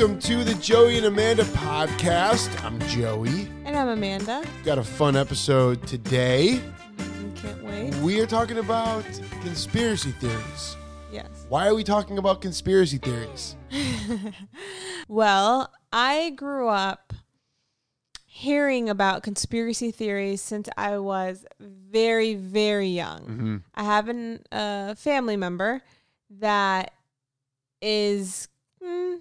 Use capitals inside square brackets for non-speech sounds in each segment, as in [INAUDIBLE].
Welcome to the Joey and Amanda podcast. I'm Joey. And I'm Amanda. Got a fun episode today. Can't wait. We are talking about conspiracy theories. Yes. Why are we talking about conspiracy theories? [LAUGHS] Well, I grew up hearing about conspiracy theories since I was very, very young. Mm-hmm. I have an, a family member that is, mm,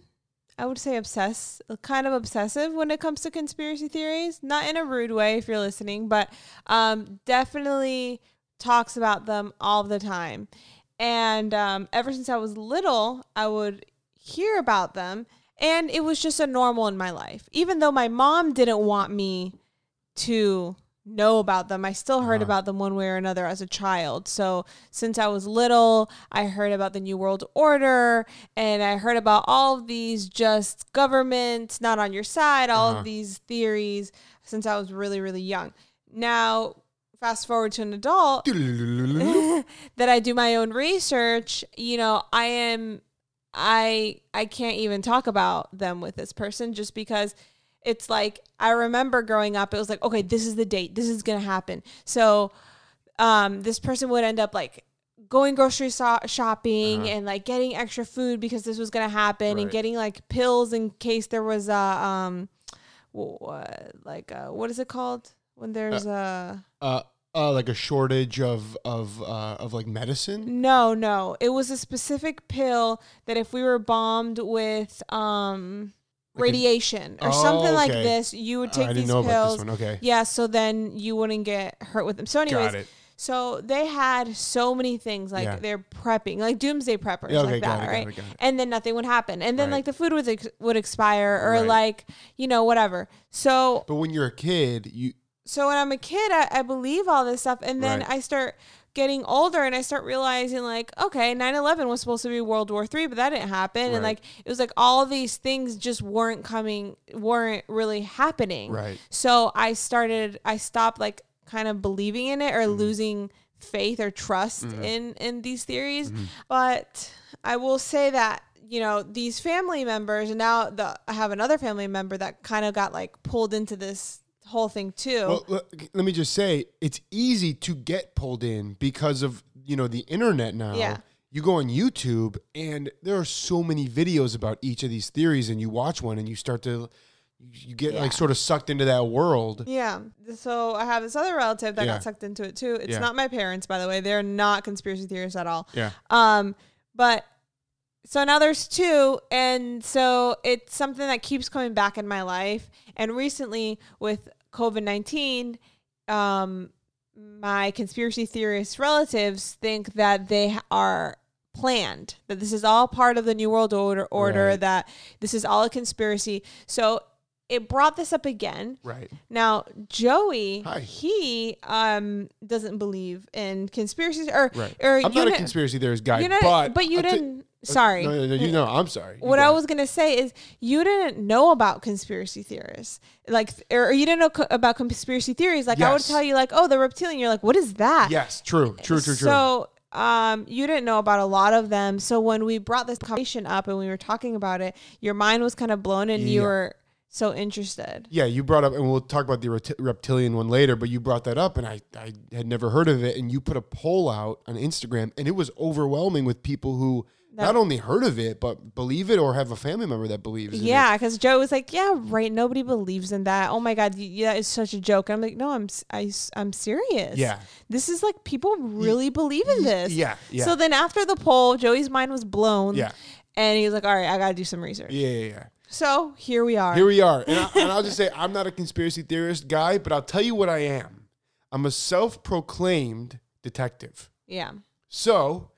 I would say, obsessed, kind of obsessive when it comes to conspiracy theories. Not in a rude way, if you're listening, but um, definitely talks about them all the time. And um, ever since I was little, I would hear about them, and it was just a normal in my life. Even though my mom didn't want me to know about them, I still heard Uh-huh. about them one way or another as a child. So since I was little, I heard about the New World Order, and I heard about all of these just governments not on your side, all Uh-huh. of these theories since I was really, really young. Now, fast forward to an adult [LAUGHS] that I do my own research, you know, I am I I can't even talk about them with this person just because it's like I remember growing up it was like okay, this is the date. This is going to happen. So um this person would end up like going grocery so- shopping Uh-huh. and like getting extra food because this was going to happen and getting like pills in case there was a um what like uh, what is it called when there's a Uh, uh, like a shortage of of uh, of like medicine. No, no. It was a specific pill that if we were bombed with um a- radiation or Oh, something like this, you would Oh, take didn't these pills. about this one. Okay, Yeah, so then you wouldn't get hurt with them. So anyways, got so they had so many things like Yeah. they're prepping, like doomsday preppers Yeah, okay, like got that, it, got right? it, got it. And then nothing would happen. And then Right. like the food would ex- would expire or Right. like, you know, whatever. So But when you're a kid, you so when I'm a kid, I, I believe all this stuff. And then Right. I start getting older and I start realizing, like, okay, 9 11 was supposed to be World War Three, but that didn't happen. Right. And like, it was like all these things just weren't coming, weren't really happening. right. So I started, I stopped like kind of believing in it or Mm-hmm. losing faith or trust in in these theories. Mm-hmm. But I will say that you know these family members, and now the I have another family member that kind of got like pulled into this whole thing too. Well, let, me just say, it's easy to get pulled in because of you know the internet now. Yeah. You go on YouTube, and there are so many videos about each of these theories, and you watch one, and you start to, you get Yeah. like sort of sucked into that world. Yeah. So I have this other relative that Yeah. got sucked into it too. It's Yeah. not my parents, by the way. They're not conspiracy theorists at all. Yeah. Um, but so now there's two, and so it's something that keeps coming back in my life. And recently with COVID nineteen, um, my conspiracy theorist relatives think that they are planned that this is all part of the new world order order Right. that this is all a conspiracy so it brought this up again Right. now, Joey, Hi. he um doesn't believe in conspiracies or Right. or I'm you not a know- conspiracy theorist guy, you know, but you I'll didn't. sorry, No, no, no, you know, I'm sorry. You what I was gonna say is you didn't know about conspiracy theorists, like, or you didn't know co- about conspiracy theories. Like I would tell you, like, oh, the reptilian. You're like, what is that? Yes, true, true, true, true. So, um, you didn't know about a lot of them. So when we brought this conversation up and we were talking about it, your mind was kind of blown, and you were so interested. yeah, you brought up, and we'll talk about the repti- reptilian one later. But you brought that up, and I, I had never heard of it. And you put a poll out on Instagram, and it was overwhelming with people who That- not only heard of it but believe it or have a family member that believes. in it. Yeah, because Joe was like, "Yeah, right. Nobody believes in that. Oh my god, yeah, it's such a joke." And I'm like, "No, I'm I, am serious. Yeah. this is like people really believe in this. yeah, yeah. So then after the poll, Joey's mind was blown. Yeah. and he was like, "All right, I gotta do some research." yeah, yeah, yeah. So here we are. Here we are, and, I, and I'll just say [LAUGHS] I'm not a conspiracy theorist guy, but I'll tell you what I am. I'm a self-proclaimed detective. yeah, So,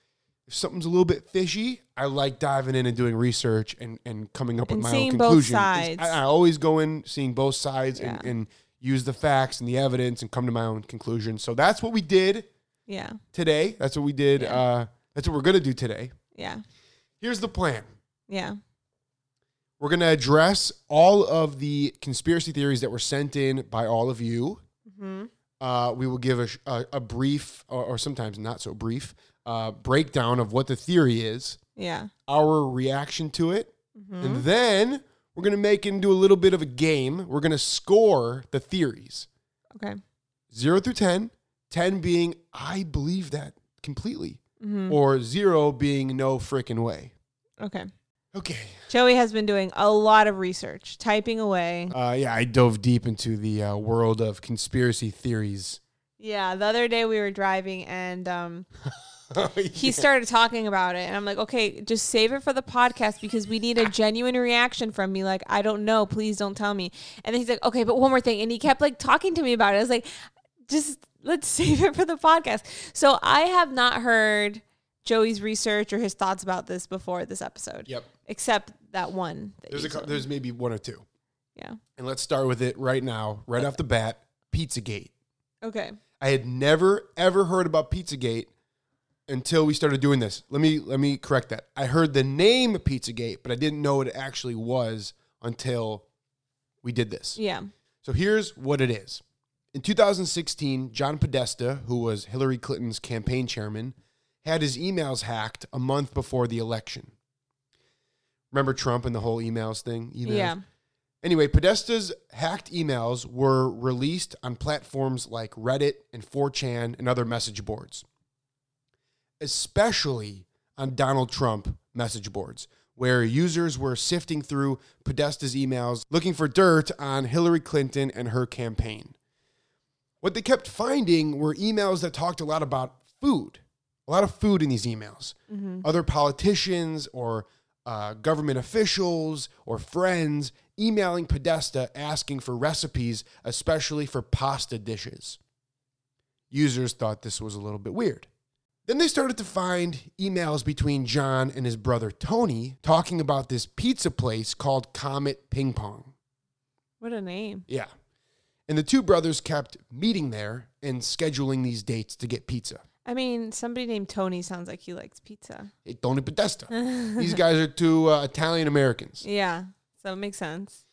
if something's a little bit fishy, I like diving in and doing research and, and coming up And with my seeing own both conclusion. sides. I, I always go in seeing both sides and, Yeah. and use the facts and the evidence and come to my own conclusion. So that's what we did yeah, today. That's what we did. Yeah. Uh, that's what we're gonna do today. yeah, Here's the plan. yeah. We're going to address all of the conspiracy theories that were sent in by all of you. hmm Uh, we will give a, a, a brief, or, or sometimes not so brief, uh, breakdown of what the theory is, Yeah. our reaction to it, Mhm. and then we're going to make it into a little bit of a game. We're going to score the theories Okay. zero through 10, 10 being, I believe that completely, hmm or zero being no freaking way. Okay. Okay. Joey has been doing a lot of research, typing away. Uh, yeah, I dove deep into the uh, world of conspiracy theories. Yeah, the other day we were driving and um, [LAUGHS] he Yeah. started talking about it, and I'm like, okay, just save it for the podcast because we need a genuine reaction from me. Like, I don't know, please don't tell me. And then he's like, okay, but one more thing, and he kept like talking to me about it. I was like, just let's [LAUGHS] save it for the podcast. So I have not heard Joey's research or his thoughts about this before this episode, Yep. except that one. that There's a me. there's maybe one or two. yeah. And let's start with it right now, right off the bat. Pizzagate. Okay. I had never ever heard about Pizzagate until we started doing this. Let me let me correct that. I heard the name Pizzagate, but I didn't know what it actually was until we did this. Yeah. So here's what it is. In 2016, John Podesta, who was Hillary Clinton's campaign chairman, had his emails hacked a month before the election. Remember Trump and the whole emails thing? Emails? Yeah. Anyway, Podesta's hacked emails were released on platforms like Reddit and 4chan and other message boards, especially on Donald Trump message boards, where users were sifting through Podesta's emails looking for dirt on Hillary Clinton and her campaign. What they kept finding were emails that talked a lot about food, a lot of food in these emails hmm other politicians or uh, government officials or friends emailing Podesta asking for recipes, especially for pasta dishes. Users thought this was a little bit weird. Then they started to find emails between John and his brother Tony talking about this pizza place called Comet Ping Pong. What a name. Yeah. And the two brothers kept meeting there and scheduling these dates to get pizza. I mean, somebody named Tony sounds like he likes pizza. Hey, Tony Podesta. [LAUGHS] These guys are two uh, Italian Americans. Yeah, so it makes sense.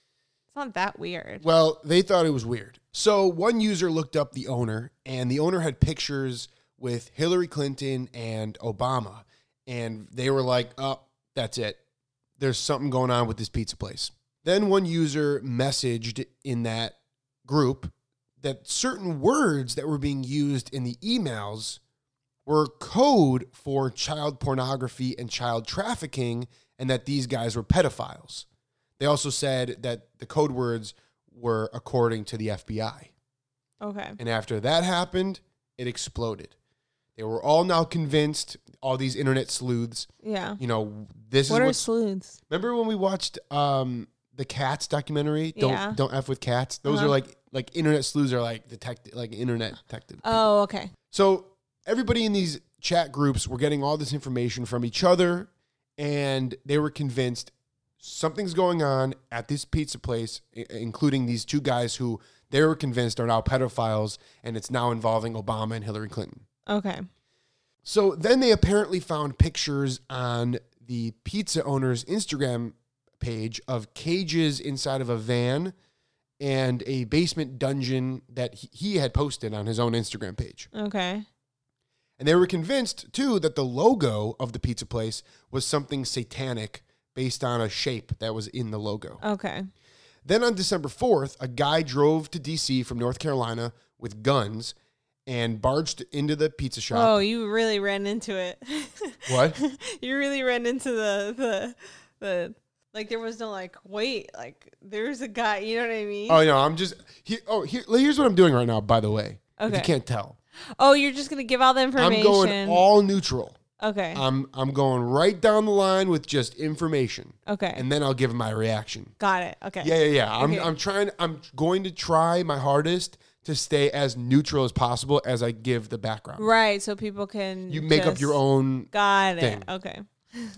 It's not that weird. Well, they thought it was weird. So one user looked up the owner, and the owner had pictures with Hillary Clinton and Obama. And they were like, oh, that's it. There's something going on with this pizza place. Then one user messaged in that group that certain words that were being used in the emails were code for child pornography and child trafficking, and that these guys were pedophiles. They also said that the code words were according to the FBI. Okay. And after that happened, it exploded. They were all now convinced, all these internet sleuths, Yeah. you know, this What is are what. sleuths? Remember when we watched um, the Cats documentary? Don't Yeah. don't f with cats. Those Uh-huh. are like like internet sleuths are like detective, like internet detective. Oh, okay. So everybody in these chat groups were getting all this information from each other, and they were convinced something's going on at this pizza place, including these two guys who they were convinced are now pedophiles, and it's now involving Obama and Hillary Clinton. Okay. So then they apparently found pictures on the pizza owner's Instagram page of cages inside of a van and a basement dungeon that he- he had posted on his own Instagram page. Okay. And they were convinced too that the logo of the pizza place was something satanic based on a shape that was in the logo. Okay. Then on December 4th, a guy drove to DC from North Carolina with guns and barged into the pizza shop. Oh, you really ran into it. [LAUGHS] What? you really ran into the the the like there was no like wait like there's a guy. You know what I mean? Oh no, I'm just here. Oh, here, here's what I'm doing right now. By the way, if you can't tell, Oh, you're just gonna give all the information. I'm going all neutral. okay. I'm I'm going right down the line with just information, okay. and then I'll give my reaction. Got it. Okay. Yeah, yeah, yeah. I'm Okay. I'm trying. I'm going to try my hardest to stay as neutral as possible as I give the background. Right. So people can. You make up your own. Got it. thing. Okay. [LAUGHS]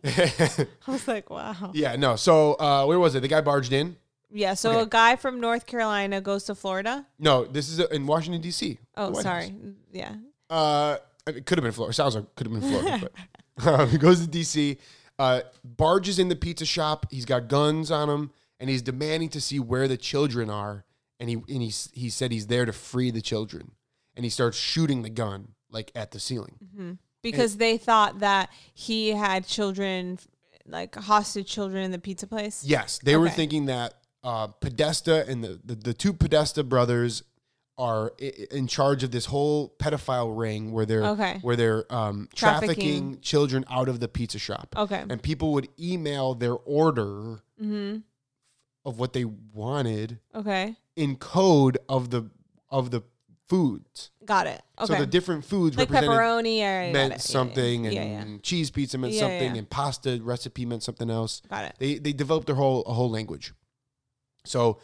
[LAUGHS] I was like, wow. yeah, no. So uh, where was it? The guy barged in. Yeah. So Okay. a guy from North Carolina goes to Florida. No, this is in Washington D.C. Oh, White sorry. House. Yeah. Uh, it could have been Florida. Sounds like could have been Florida. [LAUGHS] but um, he goes to DC, uh, barges in the pizza shop. He's got guns on him, and he's demanding to see where the children are. And he and he he said he's there to free the children, and he starts shooting the gun like at the ceiling. Because they thought that he had children like hostage children in the pizza place? Yes, they were thinking that uh, Podesta and the, the the two Podesta brothers are in charge of this whole pedophile ring where they're Okay. where they're um, trafficking. Trafficking. children out of the pizza shop, Okay. and people would email their order Mm-hmm. of what they wanted Okay. in code of the of the foods. Got it. Okay. So the different foods like represented pepperoni or meant Yeah, yeah. something, Yeah, and yeah. cheese pizza meant something, and pasta recipe meant something else. Got it. They they developed their whole a whole language. So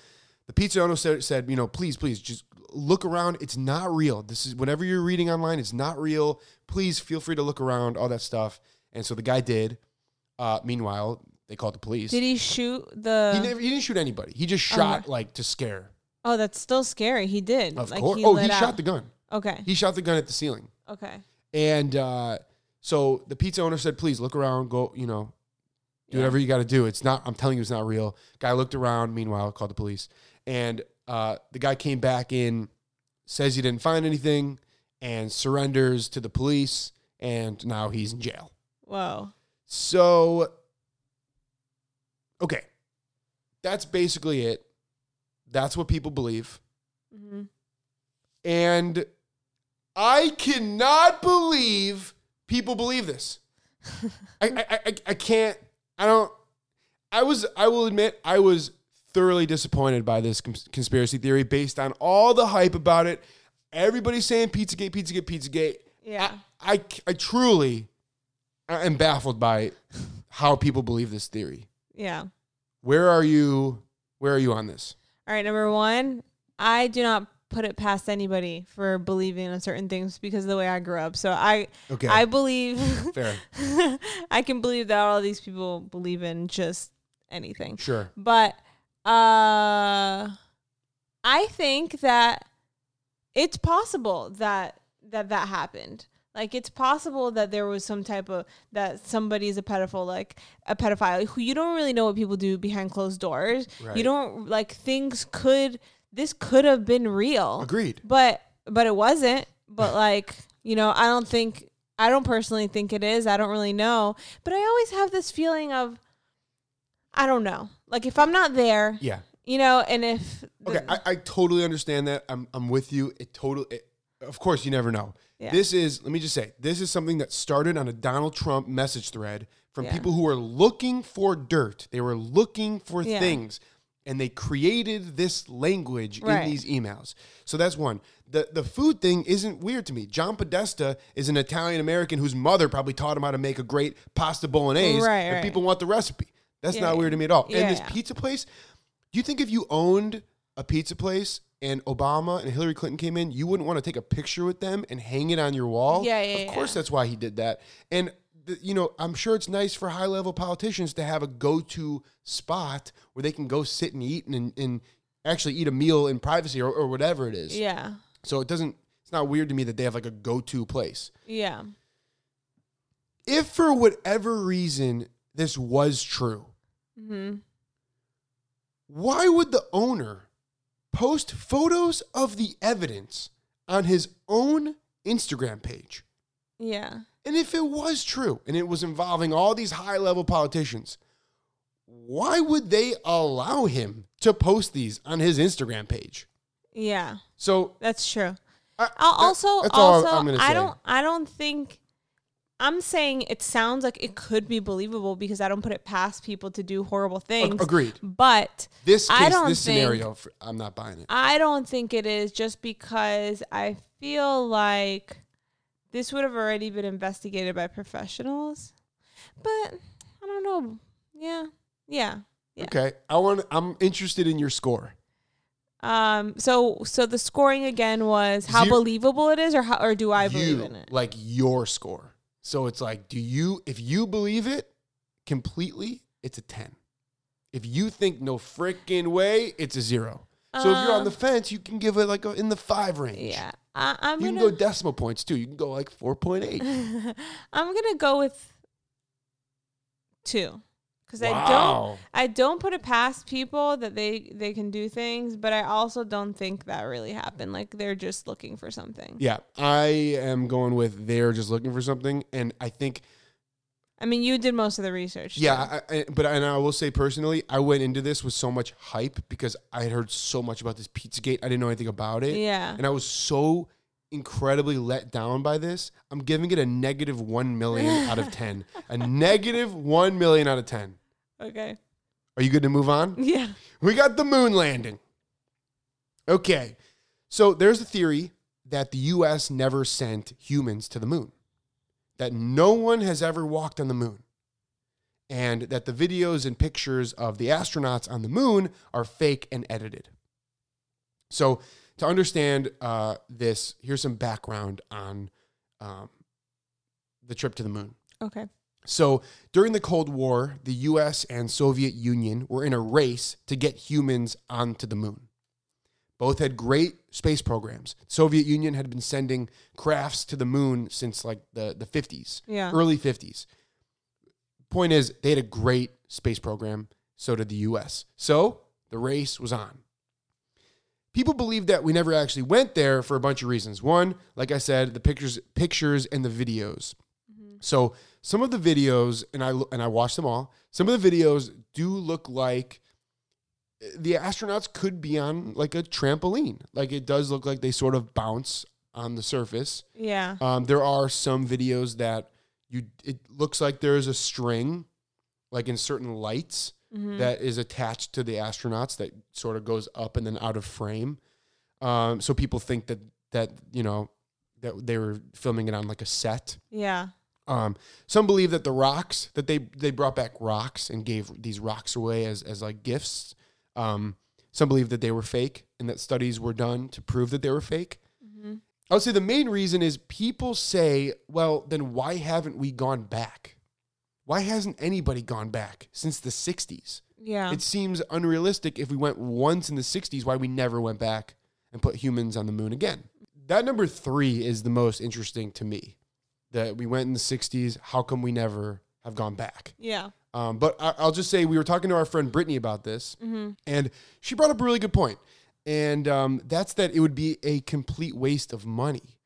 the pizza owner said, said, you know, please, please, just look around. It's not real. This is whatever you're reading online. It's not real. Please feel free to look around. All that stuff. And so the guy did. Uh, meanwhile, they called the police. Did he shoot the? he, never, he didn't shoot anybody. He just shot like to scare. oh, that's still scary. He did. Of like, course. He oh, lit he out. shot the gun. Okay. He shot the gun at the ceiling. Okay. And uh, so the pizza owner said, please look around, go, you know, do Yeah. whatever you got to do. It's not, I'm telling you, it's not real. Guy looked around, meanwhile, called the police. And uh, the guy came back in, says he didn't find anything, and surrenders to the police. And now he's in jail. Whoa. So, okay. That's basically it. That's what people believe. Mm-hmm. And I cannot believe people believe this. [LAUGHS] I, I, I, I can't. I don't. I was. I will admit. I was thoroughly disappointed by this cons- conspiracy theory based on all the hype about it. Everybody's saying Pizzagate, Pizzagate, Pizzagate. Yeah. I, I truly am baffled by how people believe this theory. Yeah. Where are you? Where are you on this? All right. Number one, I do not put it past anybody for believing in certain things because of the way I grew up. So I, Okay, I believe, [LAUGHS] fair, [LAUGHS] I can believe that all these people believe in just anything. sure. But uh I think that it's possible that that that happened. Like it's possible that there was some type of that somebody's a pedophile, like a pedophile who you don't really know what people do behind closed doors. Right. You don't like things could this could have been real. Agreed. But but it wasn't. But [LAUGHS] like, you know, I don't think I don't personally think it is. I don't really know. But I always have this feeling of I don't know. Like if I'm not there, Yeah. you know, and if the- Okay, I, I totally understand that. I'm I'm with you. It totally. It, of course, you never know. Yeah. This is. Let me just say, this is something that started on a Donald Trump message thread from Yeah. people who were looking for dirt. They were looking for Yeah. things, and they created this language Right. in these emails. So that's one. The the food thing isn't weird to me. John Podesta is an Italian American whose mother probably taught him how to make a great pasta bolognese. Right, and right. people want the recipe. That's Yeah, not weird to me at all. Yeah, and this yeah. pizza place, do you think if you owned a pizza place and Obama and Hillary Clinton came in, you wouldn't want to take a picture with them and hang it on your wall? Yeah, yeah, Of course, that's why he did that. And you know, I'm sure it's nice for high level politicians to have a go to spot where they can go sit and eat and, and actually eat a meal in privacy or, or whatever it is. yeah. So it doesn't. It's not weird to me that they have like a go to place. Yeah. If for whatever reason this was true, mm-hmm. why would the owner post photos of the evidence on his own Instagram page? Yeah. And if it was true and it was involving all these high level politicians, why would they allow him to post these on his Instagram page? Yeah. So, That's true. I, that- also also I don't I don't think I'm saying it sounds like it could be believable because I don't put it past people to do horrible things. agreed. But This I don't this think- scenario, I'm not buying it. I don't think it is just because I feel like this would have already been investigated by professionals. But I don't know. Yeah. Yeah. Yeah. Okay, I want. I'm interested in your score. Um so so the scoring again was how Zero- believable it is or how or do I believe you, in it? like your score. So it's like, do you? If you believe it completely, it's a ten. If you think no freaking way, it's a zero. So if you're on Uh, the fence, you can give it like a, in the five range. Yeah. I, I'm you can gonna go decimal points too. You can go like four point eight. [LAUGHS] I'm gonna go with two because I don't. I don't put it past people that they they can do things, but I also don't think that really happened. Like they're just looking for something. Yeah, I am going with they're just looking for something, and I think I mean, you did most of the research. Yeah, I, I, but and I will say personally, I went into this with so much hype because I had heard so much about this Pizzagate. I didn't know anything about it, Yeah. and I was so incredibly let down by this. I'm giving it a negative one million out of [LAUGHS] ten. A negative one million out of ten. Okay. Are you good to move on? Yeah. We got the moon landing. Okay. So there's a theory that the US never sent humans to the moon, that no one has ever walked on the moon, and that the videos and pictures of the astronauts on the moon are fake and edited. So, to understand uh, this, here's some background on um, the trip to the moon. Okay. So during the Cold War, the US and Soviet Union were in a race to get humans onto the moon. Both had great space programs. Soviet Union had been sending crafts to the moon since like the, the 50s, Yeah. early 50s. Point is, they had a great space program. So did the US. So the race was on. People believe that we never actually went there for a bunch of reasons. One, like I said, the pictures, pictures and the videos. Mm-hmm. So some of the videos, and I and I watched them all. Some of the videos do look like the astronauts could be on like a trampoline. Like it does look like they sort of bounce on the surface. Yeah. Um, there are some videos that you it looks like there is a string, like in certain lights, Mhm. that is attached to the astronauts that sort of goes up and then out of frame. Um, so people think that that you know that they were filming it on like a set. Yeah. Um, some believe that the rocks that they they brought back rocks and gave these rocks away as as like gifts. Um, some believe that they were fake and that studies were done to prove that they were fake. Mhm. I would say the main reason is people say, well, then why haven't we gone back? Why hasn't anybody gone back since the 60s? Yeah. It seems unrealistic if we went once in the 60s, why we never went back and put humans on the moon again. That number three is the most interesting to me. That we went in the 60s. How come we never have gone back? yeah. Um, but I, I'll just say we were talking to our friend Brittany about this, Mm-hmm. and she brought up a really good point. And um, that's that it would be a complete waste of money.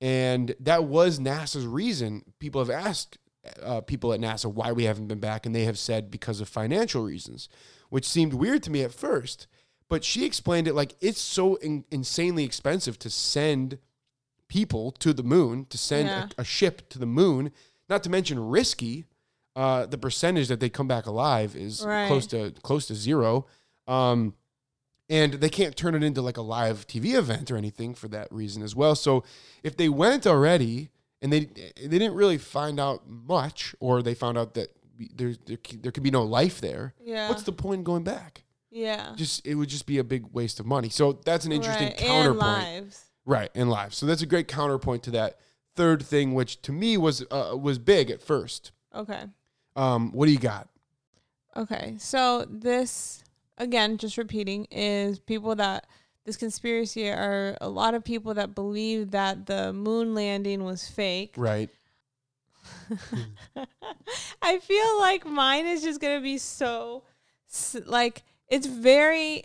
And that was NASA's reason. People have asked uh, people at NASA why we haven't been back, and they have said because of financial reasons, which seemed weird to me at first. But she explained it like it's so in- insanely expensive to send people to the moon, to send Yeah. a, a ship to the moon, not to mention risky. Uh, the percentage that they come back alive is Right. close to close to zero. Um, and they can't turn it into like a live TV event or anything for that reason as well. So if they went already and they they didn't really find out much, or they found out that there there, there could be no life there, Yeah. what's the point in going back? yeah. Just it would just be a big waste of money. So that's an interesting right. And counterpoint, lives. right? And live. So that's a great counterpoint to that third thing, which to me was uh, was big at first. Okay. Um, what do you got? Okay. So this again, just repeating, is people that this conspiracy are a lot of people that believe that the moon landing was fake. Right. [LAUGHS] I feel like mine is just gonna be so like it's very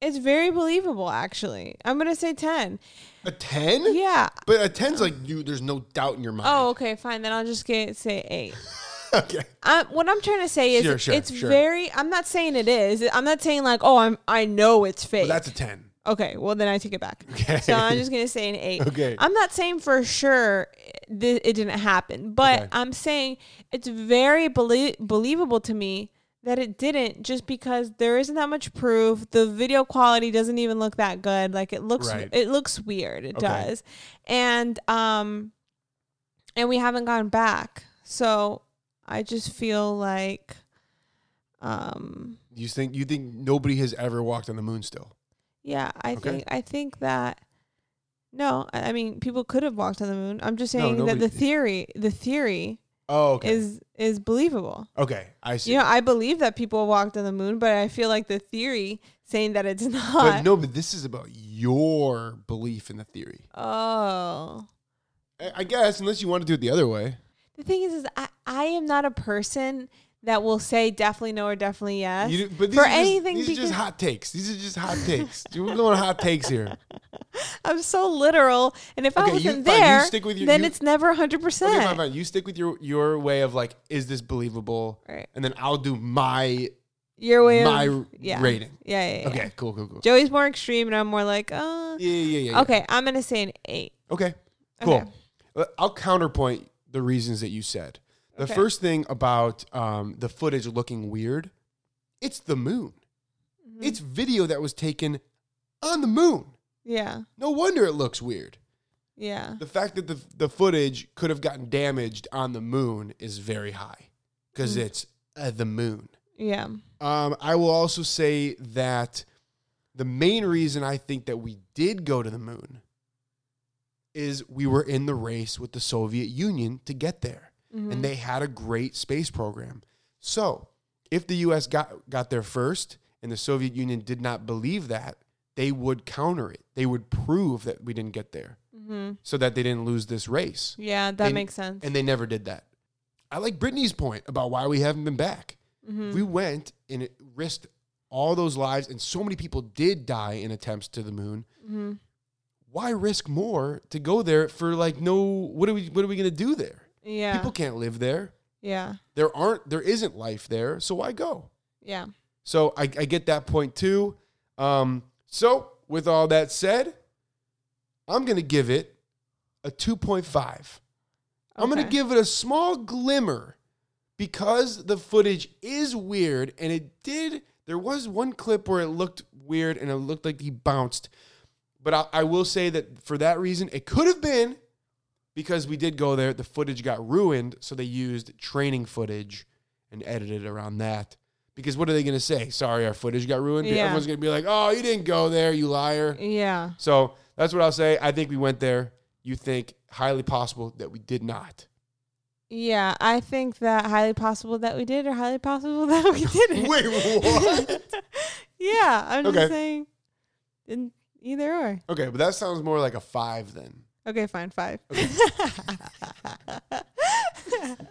it's very believable actually. I'm gonna say ten. A ten? Yeah. But a ten's like you. There's no doubt in your mind. Oh, okay, fine. Then I'll just get say eight. [LAUGHS] [LAUGHS] okay. Um, what I'm trying to say is Sure, sure, it's sure. very. I'm not saying it is. I'm not saying like, oh, I'm. I know it's fake. Well, that's a ten. okay. Well, then I take it back. Okay. So I'm just gonna say an eight. [LAUGHS] Okay. I'm not saying for sure th- it didn't happen, but Okay. I'm saying it's very belie- believable to me that it didn't just because there isn't that much proof. The video quality doesn't even look that good. Like it looks Right. it looks weird. It Okay. does. And um and we haven't gone back. So I just feel like um You think you think nobody has ever walked on the moon still? yeah, I Okay. think I think that no, I mean people could have walked on the moon. I'm just No, saying that the theory the theory Oh, okay. is is believable. okay, I see. You know, I believe that people walked on the moon, but I feel like the theory saying that it's [LAUGHS] not. but no, but this is about your belief in the theory. Oh. I guess unless you want to do it the other way. The thing is, is I, I am not a person that will say definitely no or definitely yes. You, do- but For are just, anything these are just hot takes. These are just hot [LAUGHS] takes. We're going hot takes here. [LAUGHS] I'm so literal, and if I Okay, you- wasn't fine, you there, stick with your- then you- it's never 100. Okay, percent fine, fine. You stick with your your way of like, is this believable? Right. And then I'll do my Your way my of yeah. rating. Yeah, yeah, yeah. Okay, cool, cool, cool. Joey's more extreme, and I'm more like, uh. Yeah, yeah, yeah. yeah. Okay, I'm gonna say an eight. Okay. Cool. Okay. Uh, I'll counterpoint the reasons that you said. The Okay. first thing about um, the footage looking weird, it's the moon. Mm-hmm. It's video that was taken on the moon. Yeah, No wonder it looks weird. yeah, The fact that the, the footage could have gotten damaged on the moon is very high because Mm. it's uh, the moon. yeah. Um, I will also say that the main reason I think that we did go to the moon is we were in the race with the Soviet Union to get there, Mhm. and they had a great space program. So, if the U.S. got got there first, and the Soviet Union did not believe that, they would counter it. They would prove that we didn't get there, Mhm. so that they didn't lose this race. Yeah, that And- makes sense. And they never did that. I like Brittany's point about why we haven't been back. Mhm. We went and it risked all those lives, and so many people did die in attempts to the moon. Mhm. Why risk more to go there for like no? What are we? What are we gonna do there? Yeah, People can't live there. yeah, There aren't. There isn't life there. So why go? yeah. So I, I get that point too. Um, so with all that said, I'm gonna give it a 2.5. I'm going to give it a small glimmer because the footage is weird and it did. There was one clip where it looked weird and it looked like he bounced. But I, I will say that for that reason, it could have been because we did go there. The footage got ruined. So they used training footage and edited around that. Because what are they going to say? Sorry, our footage got ruined. Yeah. Everyone's going to be like, oh, you didn't go there, you liar. Yeah. So that's what I'll say. I think we went there. You think highly possible that we did not. Yeah, I think that highly possible that we did or highly possible [LAUGHS] that we didn't. Wait, what? [LAUGHS] yeah, I'm Okay. just saying in either or. Okay, but that sounds more like a five then. Okay, fine, five. [LAUGHS]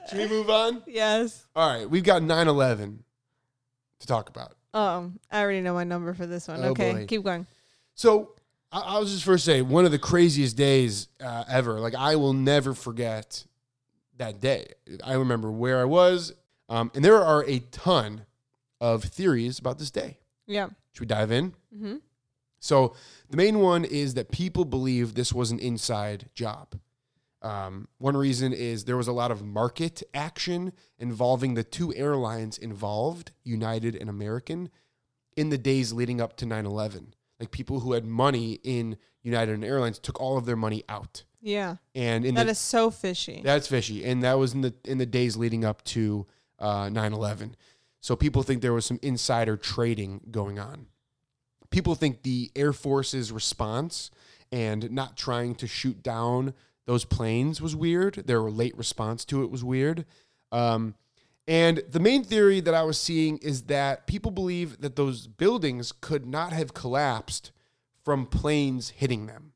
Should we move on? yes. All right, we've got 9 11 to talk about. Oh, I already know my number for this one. Oh, okay, boy. keep going. So I- I'll just first say one of the craziest days uh, ever. Like I will never forget that day. I remember where I was, um, and there are a ton of theories about this day. Yeah. Should we dive in? Mm-hmm. So the main one is that people believe this was an inside job. Um, one reason is there was a lot of market action involving the two airlines involved, United and American, in the days leading up to 9 11. Like people who had money in United and Airlines took all of their money out. Yeah. And in That the, is so fishy. that's fishy. And that was in the in the days leading up to uh, 9/11. So people think there was some insider trading going on. People think the Air Force's response and not trying to shoot down those planes was weird. Their late response to it was weird. Um, and the main theory that I was seeing is that people believe that those buildings could not have collapsed from planes hitting them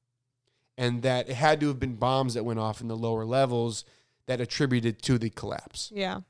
and that it had to have been bombs that went off in the lower levels that attributed to the collapse. yeah.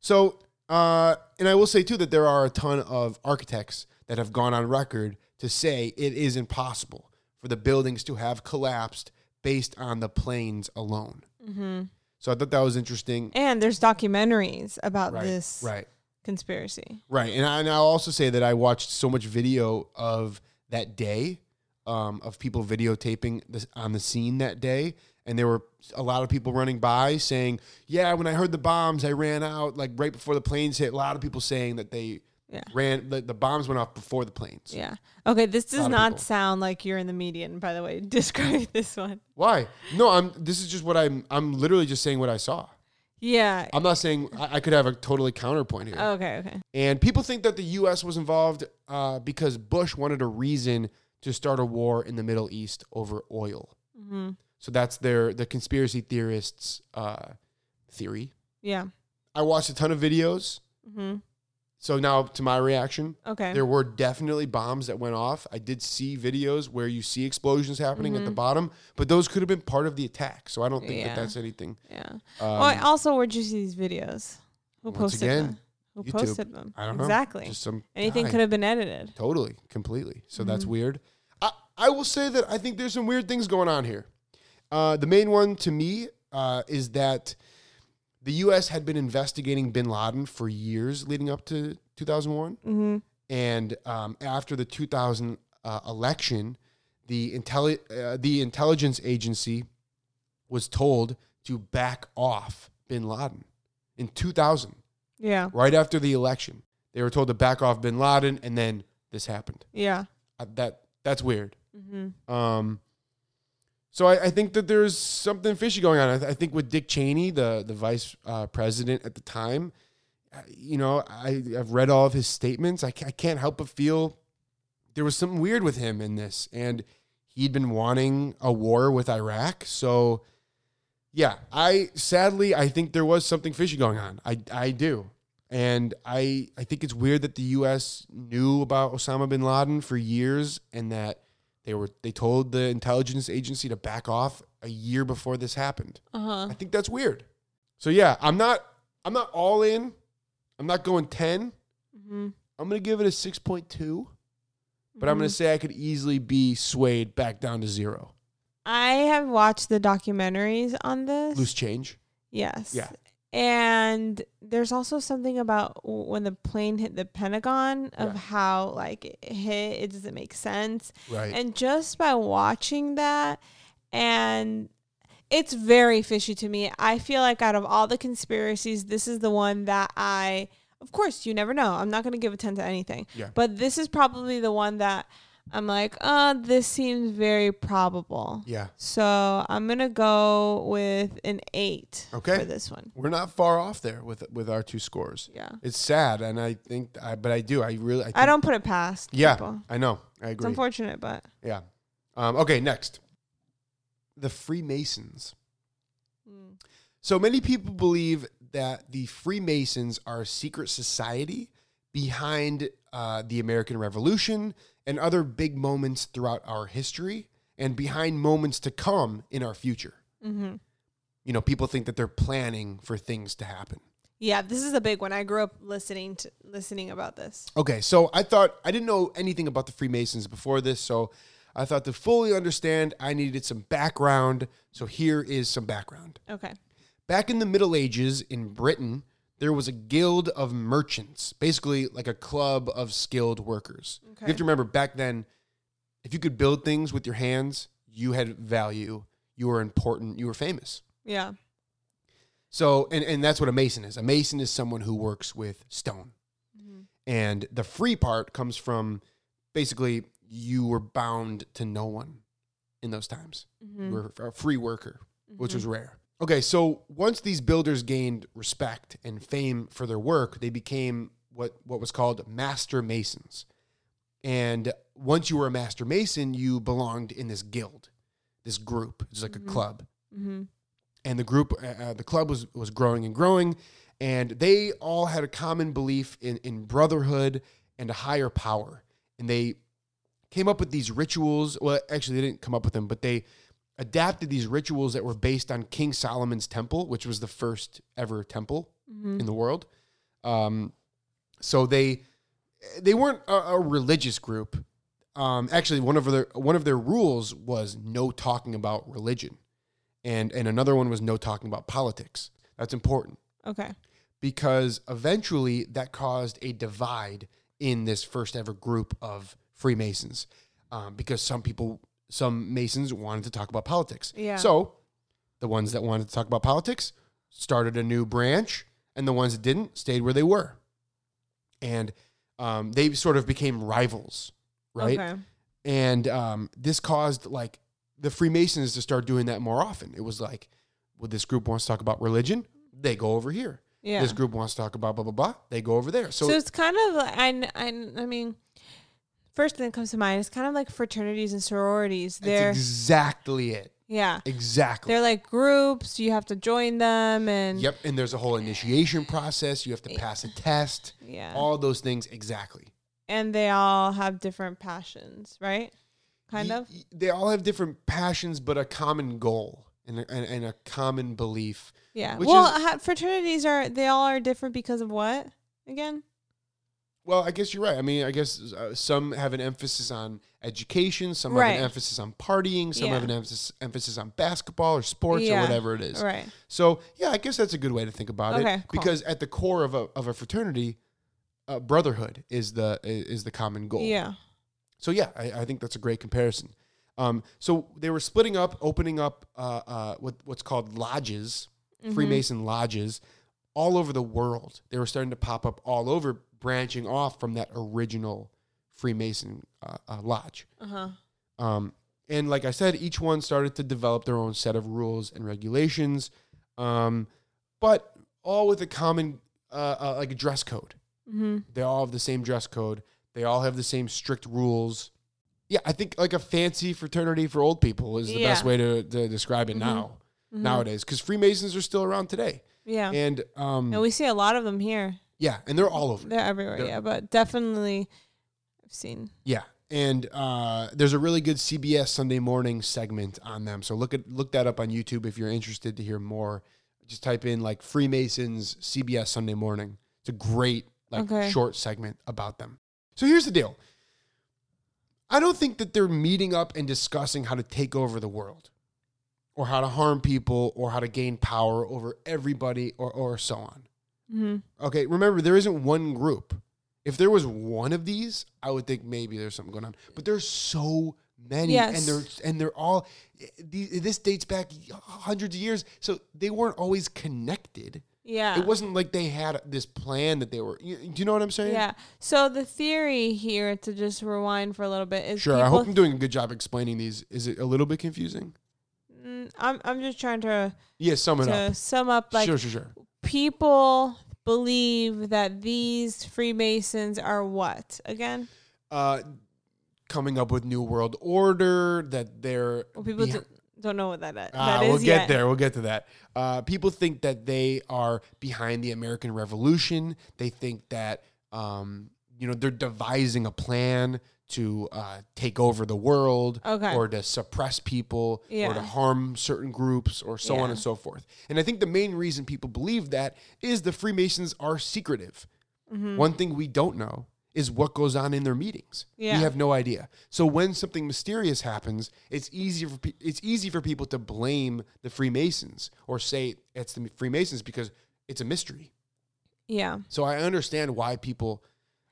So, uh, and I will say too that there are a ton of architects that have gone on record to say it is impossible for the buildings to have collapsed based on the planes alone. Mm-hmm. So I thought that was interesting. And there's documentaries about Right, this right, conspiracy. right. And, I, and I'll also say that I watched so much video of that day, um, of people videotaping this on the scene that day. And there were a lot of people running by saying, "Yeah, when I heard the bombs, I ran out like right before the planes hit." A lot of people saying that they Yeah. ran the, the bombs went off before the planes. Yeah. Okay, this does not sound like you're in the median, by the way. [LAUGHS] Describe this one. Why? No, I'm. This is just what I'm. I'm literally just saying what I saw. Yeah. I'm not saying I, I could have a totally counterpoint here. Okay, okay. And people think that the U.S. was involved uh, because Bush wanted a reason to start a war in the Middle East over oil. Mm-hmm. So that's their the conspiracy theorists' uh, theory. Yeah. I watched a ton of videos. Mm-hmm. So now to my reaction, Okay. there were definitely bombs that went off. I did see videos where you see explosions happening at the bottom, but those could have been part of the attack. So I don't think Mm-hmm. Yeah. that that's anything. yeah. Um, oh, also, where'd you see these videos? Who posted again, them? Who YouTube. posted them? I don't know. Exactly. Just some Anything guy. could have been edited. Totally, completely. So that's Mhm. weird. I, I will say that I think there's some weird things going on here. Uh, the main one to me uh, is that the U.S. had been investigating bin Laden for years leading up to 2001. Mm-hmm. And um, after the 2000 uh, election, the, intelli- uh, the intelligence agency was told to back off bin Laden in 2000 Yeah. right after the election. They were told to back off Bin Laden, and then this happened. Yeah. Uh, that that's weird. Mm-hmm. Um, so I, I think that there's something fishy going on. I, th- I think with Dick Cheney, the the vice uh, president at the time, uh, you know, I I've read all of his statements. I, I can't help but feel there was something weird with him in this, and he'd been wanting a war with Iraq. So yeah, I sadly I think there was something fishy going on. I I do. And I, I think it's weird that the U.S. knew about Osama bin Laden for years, and that they were they told the intelligence agency to back off a year before this happened. Uh huh. I think that's weird. So yeah, I'm not I'm not all in. I'm not going ten. Mm-hmm. I'm gonna give it a six point two, but I'm gonna say I could easily be swayed back down to zero. I have watched the documentaries on this. Loose change. Yes. Yeah. And there's also something about when the plane hit the Pentagon of Yeah. how like it hit, it doesn't make sense. Right. And just by watching that and it's very fishy to me. I feel like out of all the conspiracies, this is the one that I of course you never know. I'm not going to give a 10 to anything. Yeah. But this is probably the one that I'm like, "Uh, this seems very probable." yeah. So I'm gonna go with an eight Okay. for this one. We're not far off there with with our two scores. Yeah, It's sad, and I think, I, but I do. I really, I, think, I don't put it past. Yeah, people. I know. I agree. it's unfortunate, but Yeah. Um, okay, next, the Freemasons. mm, So many people believe that the Freemasons are a secret society behind uh, the American Revolution and other big moments throughout our history, and behind moments to come in our future. hmm You know, people think that they're planning for things to happen. yeah, this is a big one. I grew up listening to listening about this. Okay, so I thought I didn't know anything about the Freemasons before this, so I thought to fully understand, I needed some background. So here is some background. Okay. Back in the Middle Ages in Britain, there was a guild of merchants, basically like a club of skilled workers. You have to remember back then, if you could build things with your hands, you had value, you were important, you were famous. Yeah. So, and, and that's what a mason is. A mason is someone who works with stone. Mhm. And the free part comes from basically you were bound to no one in those times. Mhm. You were a free worker, which was Mhm. rare. Okay, so once these builders gained respect and fame for their work, they became what, what was called master masons. And once you were a master mason, you belonged in this guild, this group. It's like Mhm. a club Mhm. and the group uh, uh, the club was was growing and growing and they all had a common belief in in brotherhood and a higher power and they came up with these rituals well actually they didn't come up with them but they adapted these rituals that were based on King Solomon's temple which was the first ever temple Mhm. in the world um so they they weren't a, a religious group um actually one of their one of their rules was no talking about religion and and another one was no talking about politics. That's important Okay. because eventually that caused a divide in this first ever group of Freemasons um, because some people, some Masons wanted to talk about politics. Yeah. So the ones that wanted to talk about politics started a new branch, and the ones that didn't stayed where they were, and um, they sort of became rivals, right? Okay. and um, this caused like the Freemasons to start doing that more often. It was like, well, this group wants to talk about religion, they go over here. Yeah. This group wants to talk about blah blah blah, they go over there. So, So, it's kind of I, I mean, first thing that comes to mind is kind of like fraternities and sororities. that's They're exactly it. yeah, Exactly. they're like groups. You have to join them, and Yep. And there's a whole initiation process. You have to pass a test. yeah, All those things exactly. and they all have different passions, right? Kind Ye- of. y- They all have different passions, but a common goal. and a, and, and a common belief. Yeah. Well, is- fraternities are they all are different because of what again? Well, I guess you're right. I mean, I guess uh, some have an emphasis on education, some have an emphasis on partying, some have an emphasis emphasis on basketball or sports Yeah. or whatever it is. Right. So yeah, I guess that's a good way to think about Okay, it. cool. Because at the core of a of a fraternity, uh, brotherhood is the is the common goal. Yeah. So yeah, I, I think that's a great comparison. Um, so they were splitting up, opening up uh, uh, what what's called lodges, Mm-hmm. Freemason lodges, all over the world. They were starting to pop up all over, branching off from that original Freemason uh, uh, lodge. Uh huh. Um, and like I said, each one started to develop their own set of rules and regulations, um, but all with a common, uh, uh, like a dress code. Mm-hmm. They all have the same dress code. They all have the same strict rules. Yeah, I think like a fancy fraternity for old people is the best way to, to describe it Mhm. now Mhm. nowadays because Freemasons are still around today, Yeah. and um, and we see a lot of them here. Yeah, and they're all over. They're everywhere. They're- yeah, but definitely, I've seen. Yeah, and uh, there's a really good CBS Sunday Morning segment on them. So look at look that up on YouTube if you're interested to hear more. Just type in like Freemasons CBS Sunday Morning. It's a great like Okay. short segment about them. So here's the deal. I don't think that they're meeting up and discussing how to take over the world or how to harm people or how to gain power over everybody or, or so on. Mm-hmm. Okay, remember there isn't one group. If there was one of these, I would think maybe there's something going on. But there's so many, and Yes. they're and they're all. This dates back hundreds of years, so they weren't always connected. Yeah. It wasn't like they had this plan that they were. You, do you know what I'm saying? Yeah. So the theory here, to just rewind for a little bit, is Sure. I hope I'm doing a good job explaining these. Is it a little bit confusing? Mm, I'm I'm just trying to Yeah, sum it to up. sum up like sure, sure, sure. People believe that these Freemasons are what again? Uh, coming up with new world order that they're Well, people behi- do, don't know what that, that is we'll get yet. there. We'll get to that. Uh, people think that they are behind the American Revolution. They think that um, you know they're devising a plan to uh, take over the world, Okay. or to suppress people, or to harm certain groups, or so on and so forth. And I think the main reason people believe that is the Freemasons are secretive. Mm-hmm. One thing we don't know is what goes on in their meetings. Yeah. We have no idea. So when something mysterious happens, it's easy for pe- it's easy for people to blame the Freemasons or say it's the Freemasons because it's a mystery. Yeah. So I understand why people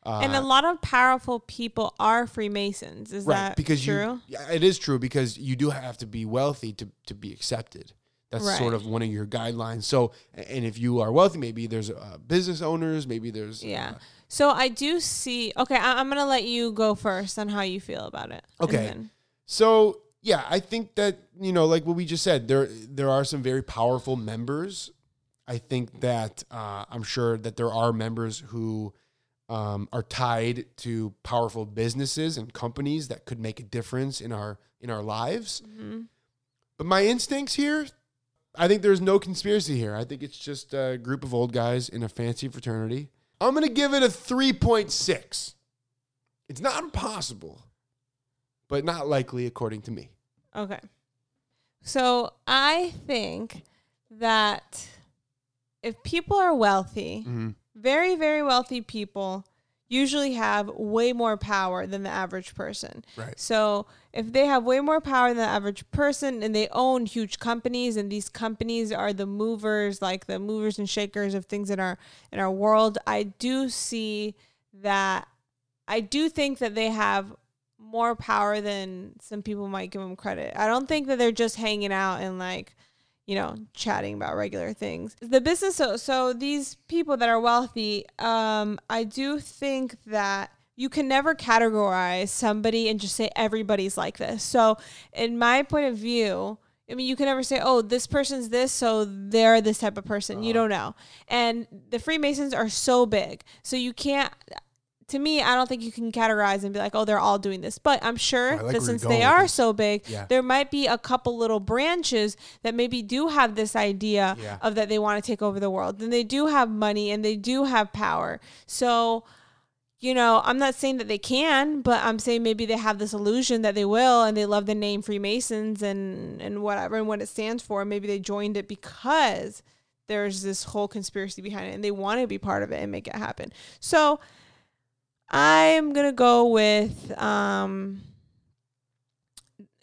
uh, and a lot of powerful people are Freemasons. Is right that because true? you it is true because you do have to be wealthy to to be accepted. That's sort of one of your guidelines. So, and if you are wealthy, maybe there's uh, business owners, maybe there's Yeah. uh, So I do see. Okay, I, I'm gonna let you go first on how you feel about it. Okay. then- So yeah, I think that you know, like what we just said, there there are some very powerful members. I think that uh, I'm sure that there are members who um, are tied to powerful businesses and companies that could make a difference in our in our lives. Mhm. But my instincts here, I think there's no conspiracy here. I think it's just a group of old guys in a fancy fraternity. I'm gonna give it a 3.6. It's not impossible, but not likely according to me. Okay. So I think that if people are wealthy, Mm-hmm. Very, very wealthy people usually have way more power than the average person. Right. So if they have way more power than the average person and they own huge companies and these companies are the movers, like the movers and shakers of things in our in our world, I do see that I do think that they have more power than some people might give them credit. I don't think that they're just hanging out and like you know, chatting about regular things. The business so so these people that are wealthy, um, I do think that you can never categorize somebody and just say everybody's like this. So in my point of view, I mean, you can never say, "Oh, this person's this, so they're this type of person." You don't know. And the Freemasons are so big, so you can't. To me, I don't think you can categorize and be like, "Oh, they're all doing this." But I'm sure like that since they are this. so big, Yeah. there might be a couple little branches that maybe do have this idea Yeah. of that they want to take over the world. Then they do have money and they do have power. So you know, I'm not saying that they can, but I'm saying maybe they have this illusion that they will and they love the name Freemasons and and whatever and what it stands for. Maybe they joined it because there's this whole conspiracy behind it and they want to be part of it and make it happen. So I'm going to go with um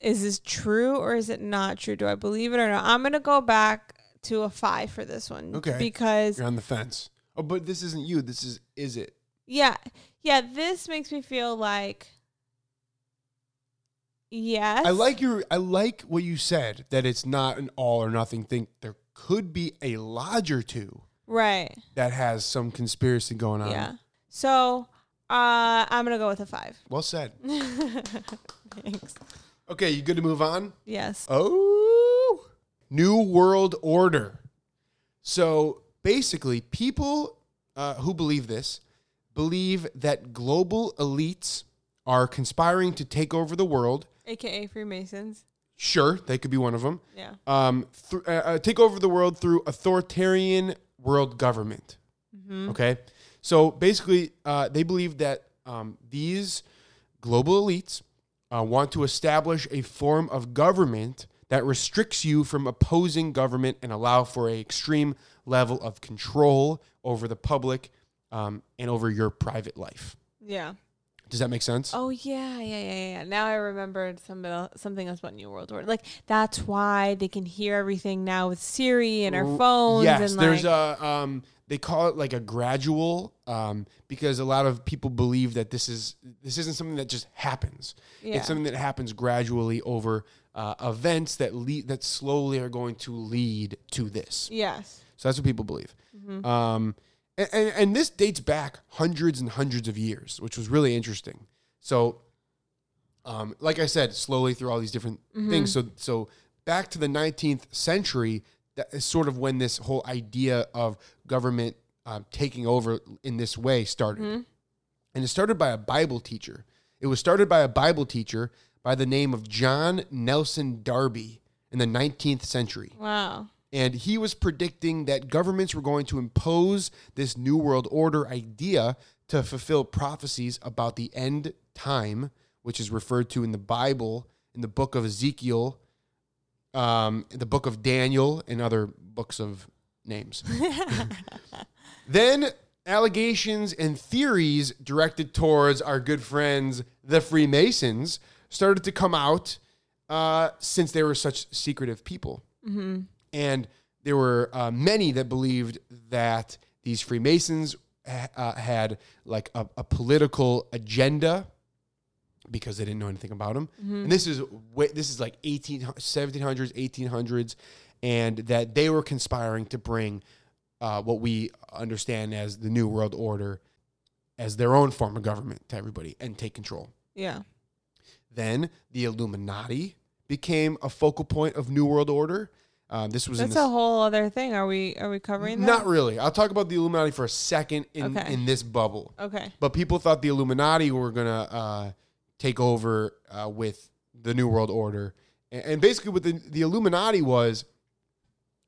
is this true or is it not true? Do I believe it or not? I'm going to go back to a 5 for this one Okay. because You're on the fence. Oh, but this isn't you. This is is it? Yeah. Yeah, this makes me feel like yes. I like your I like what you said that it's not an all or nothing thing. There could be a lodge or two Right. that has some conspiracy going on. Yeah. So, uh I'm going to go with a 5. Well said. [LAUGHS] Thanks. Okay, you good to move on? Yes. Oh, New World Order. So basically, people uh, who believe this believe that global elites are conspiring to take over the world. AKA Freemasons. Sure, they could be one of them. Yeah. Um, th- uh, uh, take over the world through authoritarian world government. Okay, so basically, uh, they believe that um, these global elites uh, want to establish a form of government that restricts you from opposing government and allow for a extreme level of control over the public um, and over your private life. Yeah. Does that make sense? Oh yeah, yeah, yeah, yeah. Now I remembered something else, something else about New World Order. Like that's why they can hear everything now with Siri and our phones. Yes, and there's like, a um, they call it like a gradual um, because a lot of people believe that this is this isn't something that just happens. Yeah. It's something that happens gradually over uh, events that lead that slowly are going to lead to this. yes. So that's what people believe. Um, and, and, and this dates back hundreds and hundreds of years, which was really interesting. So, um, like I said, slowly through all these different things. So, so back to the 19th century, that is sort of when this whole idea of government um, taking over in this way started. And it started by a Bible teacher. It was started by a Bible teacher by the name of John Nelson Darby in the 19th century Wow. And he was predicting that governments were going to impose this new world order idea to fulfill prophecies about the end time, which is referred to in the Bible, in the book of Ezekiel, um, in the book of Daniel, and other books of names. [LAUGHS] then allegations and theories directed towards our good friends, the Freemasons, started to come out uh, since they were such secretive people. And there were uh, many that believed that these Freemasons uh, had like a, a political agenda because they didn't know anything about them. And this is this is like 18, 1700s, 1800s, and that they were conspiring to bring uh, what we understand as the New World Order as their own form of government to everybody and take control. Yeah. Then the Illuminati became a focal point of New World Order. Um, this was That's in a whole other thing. Are we are we covering that? not really. I'll talk about the Illuminati for a second in, Okay. in this bubble. Okay. But people thought the Illuminati were gonna uh, take over uh, with the New World Order, and, and basically what the, the Illuminati was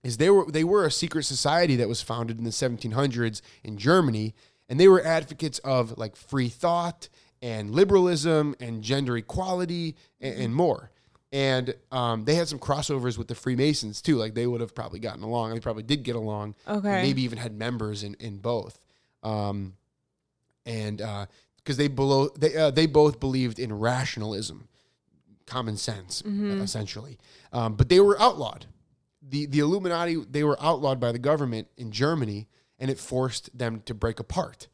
is they were they were a secret society that was founded in the 1700s in Germany, and they were advocates of like free thought and liberalism and gender equality and, and more. And um, they had some crossovers with the Freemasons too. Like they would have probably gotten along. They probably did get along. Okay. Maybe even had members in in both. Um, and because they below they uh, they both believed in rationalism, common sense, essentially. Um, but they were outlawed. the The Illuminati they were outlawed by the government in Germany, and it forced them to break apart.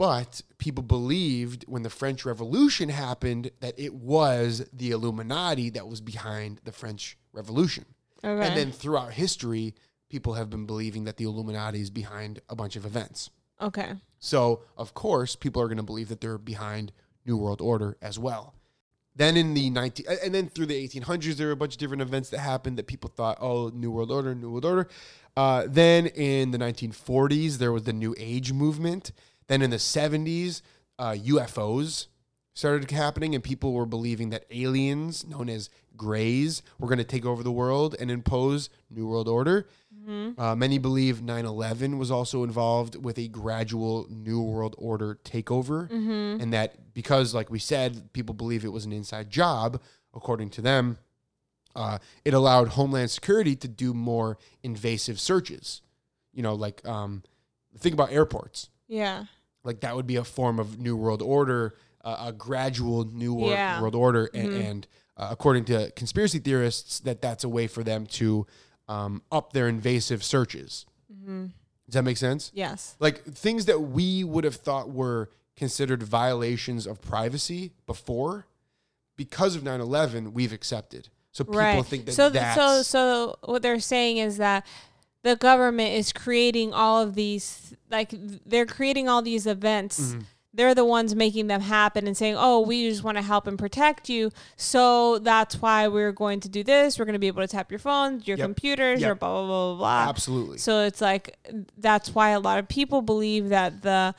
But people believed when the French Revolution happened that it was the Illuminati that was behind the French Revolution. Okay. And then throughout history, people have been believing that the Illuminati is behind a bunch of events. okay. So, of course, people are going to believe that they're behind New World Order as well. Then in the 19 and then through the 1800s, there were a bunch of different events that happened that people thought, oh, New World Order, New World Order. Uh, then in the 1940s, there was the New Age movement. Then in the 70s, uh, UFOs started happening, and people were believing that aliens, known as Greys, were going to take over the world and impose New World Order. Uh, many believe 9 11 was also involved with a gradual New World Order takeover. And that because, like we said, people believe it was an inside job, according to them, uh, it allowed Homeland Security to do more invasive searches. You know, like um, think about airports. Yeah. Like that would be a form of New World Order, uh, a gradual New Yeah. World Order, and, and uh, according to conspiracy theorists, that that's a way for them to um, up their invasive searches. Does that make sense? Yes. Like things that we would have thought were considered violations of privacy before, because of 9-11, we've accepted. So people right. think that so so so what they're saying is that the government is creating all of these like they're creating all these events. Mm-hmm. They're the ones making them happen and saying, "Oh, we just want to help and protect you." So that's why we're going to do this. We're going to be able to tap your phones, your Yep. computers, Yep. blah blah blah blah. blah. absolutely. So it's like that's why a lot of people believe that the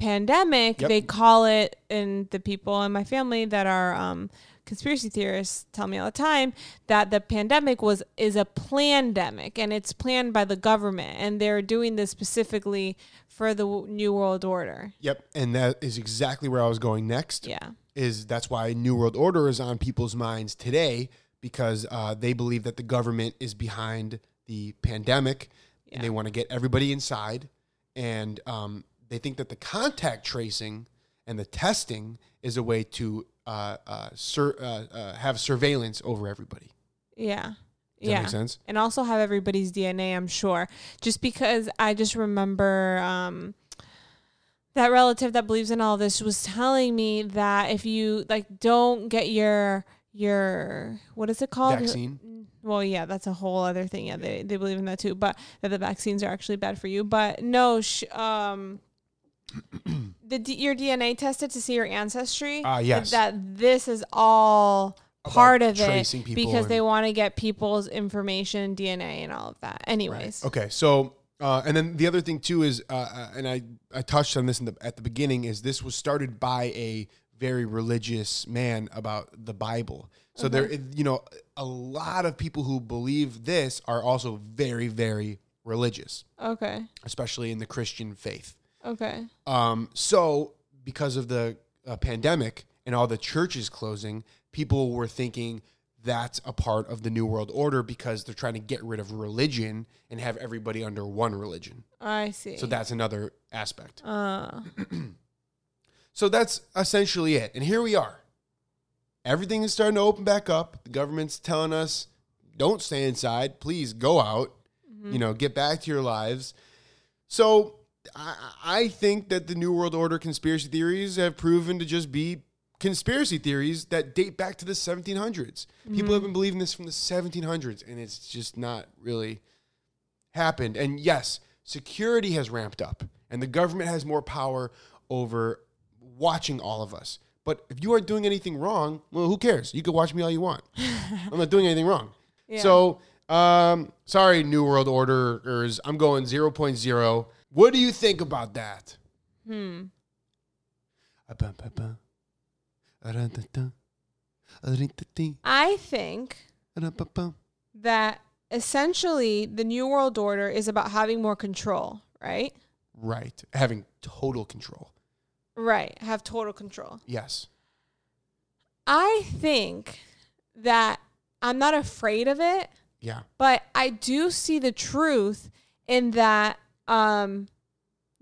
pandemic Yep. they call it, and the people in my family that are um, conspiracy theorists tell me all the time that the pandemic was is a pandemic and it's planned by the government, and they're doing this specifically for the new world order. Yep, and that is exactly where I was going next. Yeah. is that's why New World Order is on people's minds today because uh, they believe that the government is behind the pandemic and they want to get everybody inside. And um, they think that the contact tracing and the testing is a way to uh, uh, sur- uh, uh, have surveillance over everybody. Yeah. Does yeah. that make sense? and also have everybody's DNA, I'm sure. Just because I just remember um, that relative that believes in all this was telling me that if you like don't get your your what is it called? Vaccine. Well, yeah, that's a whole other thing. Yeah, they, they believe in that too, but that the vaccines are actually bad for you. But no, sh- um, the D- your DNA tested to see your ancestry. Ah, yes. That this is all About part of it because they want to get people's information, DNA, and all of that. Anyways, Okay, so uh, and then the other thing too is, uh, uh, and I I touched on this in the, at the beginning is this was started by a very religious man about the Bible. So there, you know, a lot of people who believe this are also very very religious, okay, especially in the Christian faith. Okay, Um, so because of the uh, pandemic and all the churches closing, people were thinking that's a part of the New World Order because they're trying to get rid of religion and have everybody under one religion. I see. So that's another aspect. uh, [CLEARS THROAT] So that's essentially it. And here we are. Everything is starting to open back up. The government's telling us, don't stay inside. Please go out. You know, get back to your lives. So I, I think that the New World Order conspiracy theories have proven to just be conspiracy theories that date back to the 1700s. People have been believing this from the 1700s, and it's just not really happened. And yes, security has ramped up, and the government has more power over watching all of us. But if you aren't doing anything wrong, well, who cares? You can watch me all you want. I'm not doing anything wrong. [LAUGHS] Yeah. So, um, sorry, New World Orderers. I'm going 0.0. What do you think about that? hmm. I think that essentially the new world order is about having more control, right? Right. Having total control. Right. Have total control. Yes. I think that I'm not afraid of it, Yeah. but I do see the truth in that um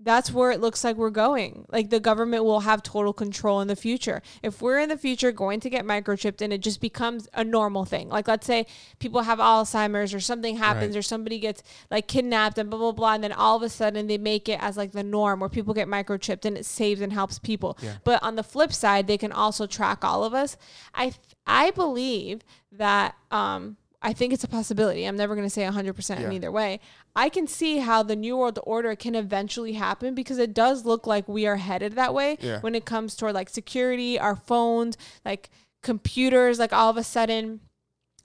that's where it looks like we're going. Like the government will have total control in the future. If we're in the future going to get microchipped and it just becomes a normal thing. Like let's say people have Alzheimer's or something happens Right. or somebody gets like kidnapped and blah blah blah and then all of a sudden they make it as like the norm where people get microchipped and it saves and helps people. Yeah. But on the flip side, they can also track all of us. I I believe that um I think it's a possibility. I'm never going to say 100% in either way. I can see how the New World Order can eventually happen because it does look like we are headed that way Yeah. when it comes toward like security, our phones, like computers. Like all of a sudden,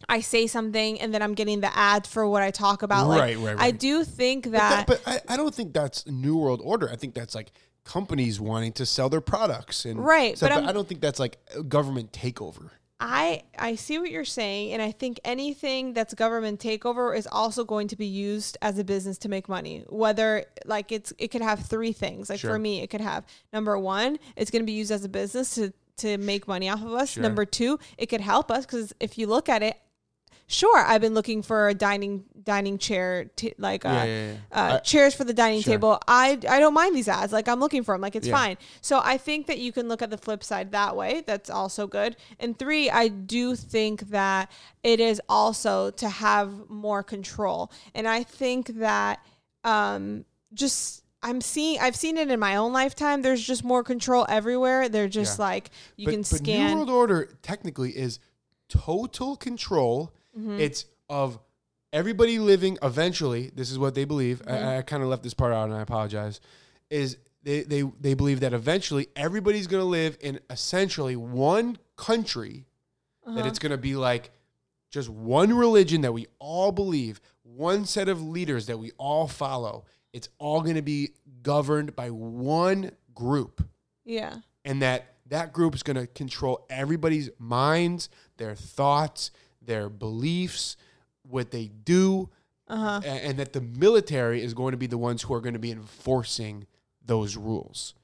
I say something and then I'm getting the ad for what I talk about. Like, Right, right, I do think But, that. that, but I, I don't think that's New World Order. I think that's like companies wanting to sell their products and Right, stuff, but but, I don't think that's like government takeover. I I see what you're saying, and I think anything that's government takeover is also going to be used as a business to make money. Whether like it's it could have three things. Like Sure. for me, it could have number one, it's going to be used as a business to to make money off of us. Sure. Number two, it could help us because if you look at it, sure, I've been looking for a dining dining chair, t- like uh, Yeah, yeah, yeah. uh, I- chairs for the dining Sure. table. I I don't mind these ads. Like I'm looking for them. Like it's fine. So I think that you can look at the flip side that way. That's also good. And three, I do think that it is also to have more control. And I think that um just I'm seeing I've seen it in my own lifetime. There's just more control everywhere. They're just Yeah. like you but, can but scan. New World Order technically is total control. Mm-hmm. It's of everybody living eventually. This is what they believe. Mm-hmm. I, I kind of left this part out, and I apologize. Is they they they believe that eventually everybody's going to live in essentially one country. Uh-huh. That it's going to be like just one religion that we all believe, one set of leaders that we all follow. It's all going to be governed by one group yeah. and that that group is going to control everybody's minds, their thoughts, their beliefs, what they do, Uh-huh. a- and that the military is going to be the ones who are going to be enforcing those rules.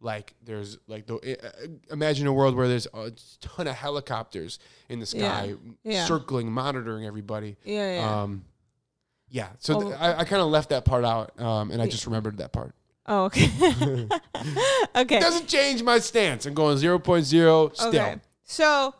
Like there's like the uh, imagine a world where there's a ton of helicopters in the sky Yeah. circling, monitoring everybody. Yeah, yeah. Um, yeah. So th- Oh. I, I kind of left that part out, um, and I just remembered that part. oh, okay. [LAUGHS] [LAUGHS] okay. It doesn't change my stance. I'm going 0.0 still. Okay. So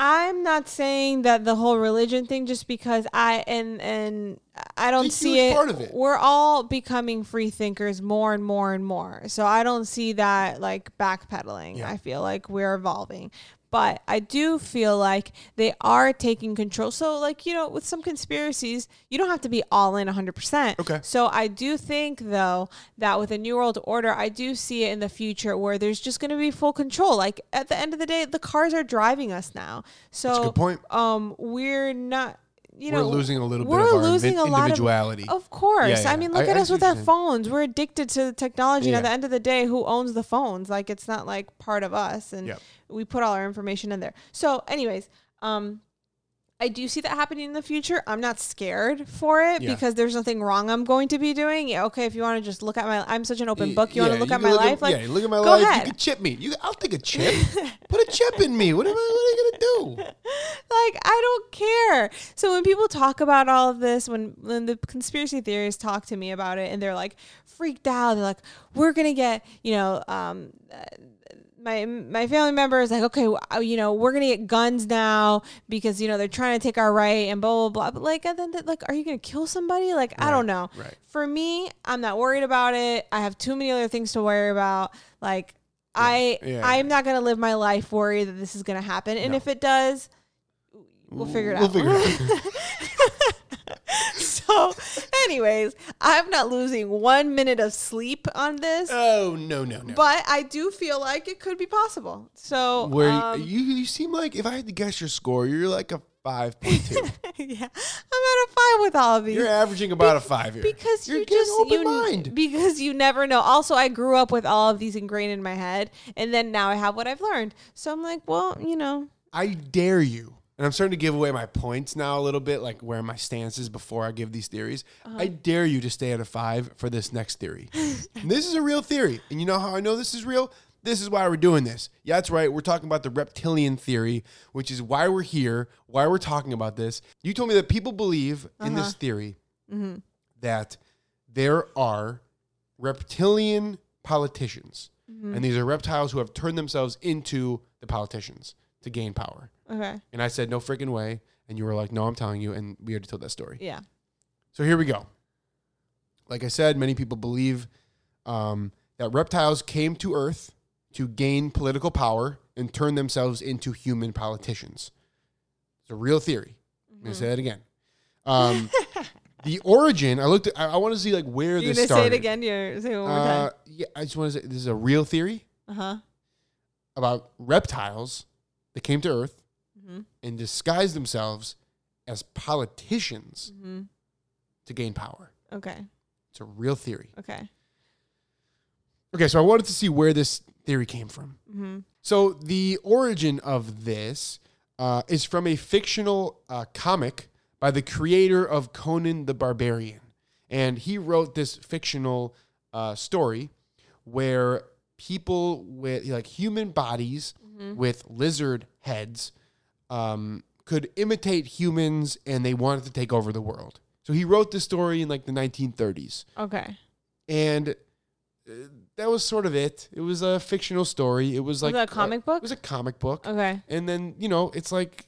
I'm not saying that the whole religion thing just because I and and I don't see it. part of it. We're all becoming free thinkers more and more and more. So I don't see that like backpedaling. Yeah. I feel like we're evolving. But I do feel like they are taking control. So, like, you know, with some conspiracies, you don't have to be all in 100%. Okay. So, I do think, though, that with a New World Order, I do see it in the future where there's just going to be full control. Like, at the end of the day, the cars are driving us now. So, That's a good point. um, we're not. You know, we're losing a little bit of our losing invi- a lot of- individuality. Of course. Yeah, yeah. I mean, look I- at I us see with our phones. We're addicted to the technology. And at the end of the day, who owns the phones? Like, it's not like part of us. And Yep. we put all our information in there. So, anyways, um, I do see that happening in the future. I'm not scared for it Yeah. because there's nothing wrong I'm going to be doing. Yeah, okay, if you want to just look at my, I'm such an open book. You want to look at my life? At, like, yeah, look at my go life. ahead. You can chip me. You, I'll take a chip. [LAUGHS] Put a chip in me. What am I? What are you gonna do? [LAUGHS] like I don't care. So when people talk about all of this, when when the conspiracy theorists talk to me about it, and they're like freaked out, they're like, "We're gonna get," you know, um, uh, my my family member is like, "Okay, w- uh, you know, we're gonna get guns now because you know they're trying to take our right and blah blah blah." But like, and then like, are you gonna kill somebody? Like, I don't know. right. For me, I'm not worried about it. I have too many other things to worry about. Like. I Yeah. I'm not gonna live my life worried that this is gonna happen, and No. if it does, we'll figure it We'll out. figure it out. [LAUGHS] [LAUGHS] [LAUGHS] so, anyways, I'm not losing one minute of sleep on this, oh no no no. but I do feel like it could be possible. So, Where um, you you seem like if I had to guess your score, you're like a five point two. [LAUGHS] yeah, I'm at a five with all of these. you're averaging about a five here. because you're you just open you mind. because you never know. Also, I grew up with all of these ingrained in my head, and then now I have what I've learned. So I'm like, well, you know, I dare you. And I'm starting to give away my points now a little bit, like where my stance is before I give these theories. Uh-huh. I dare you to stay at a five for this next theory. [LAUGHS] This is a real theory. And you know how I know this is real? This is why we're doing this. Yeah, that's right. We're talking about the reptilian theory, which is why we're here, why we're talking about this. You told me that people believe in Uh-huh. this theory Mm-hmm. that there are reptilian politicians. Mm-hmm. And these are reptiles who have turned themselves into the politicians to gain power. Okay, And I said, no freaking way. And you were like, no, I'm telling you. And we already told that story. yeah, So here we go. Like I said, many people believe um, that reptiles came to Earth to gain political power and turn themselves into human politicians. It's a real theory. I'm going to say that again. Um, [LAUGHS] the origin, I looked at, I, I want to see like where you this gonna started. say it again? Say it one more Uh, yeah, I just want to say this is a real theory Uh huh. about reptiles that came to Earth Mm-hmm. and disguise themselves as politicians Mm-hmm. to gain power. Okay. It's a real theory. Okay. Okay, so I wanted to see where this theory came from. hmm So the origin of this uh, is from a fictional uh, comic by the creator of Conan the Barbarian, and he wrote this fictional uh, story where people with like human bodies with lizard heads um, could imitate humans, and they wanted to take over the world. So he wrote this story in like the 1930s Okay. and uh, that was sort of it. It was a fictional story. It was like that a comic book? It was a comic book, Okay. and then you know it's like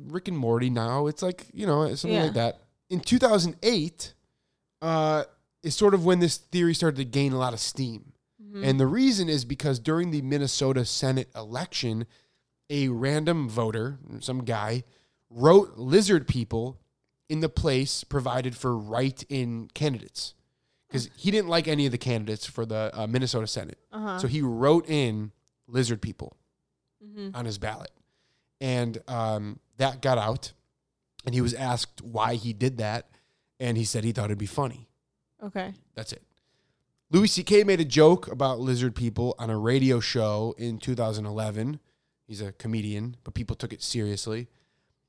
Rick and Morty now. It's like you know something Yeah. like that. In 2008, uh, is sort of when this theory started to gain a lot of steam, Mm-hmm. and the reason is because during the Minnesota Senate election, a random voter, some guy, wrote lizard people in the place provided for write-in candidates because he didn't like any of the candidates for the uh, Minnesota Senate. Uh-huh. So he wrote in lizard people Mhm. on his ballot, and um, that got out. And he was asked why he did that, and he said he thought it'd be funny. Okay. That's it. Louis C.K. made a joke about lizard people on a radio show in 2011. He's a comedian, but people took it seriously.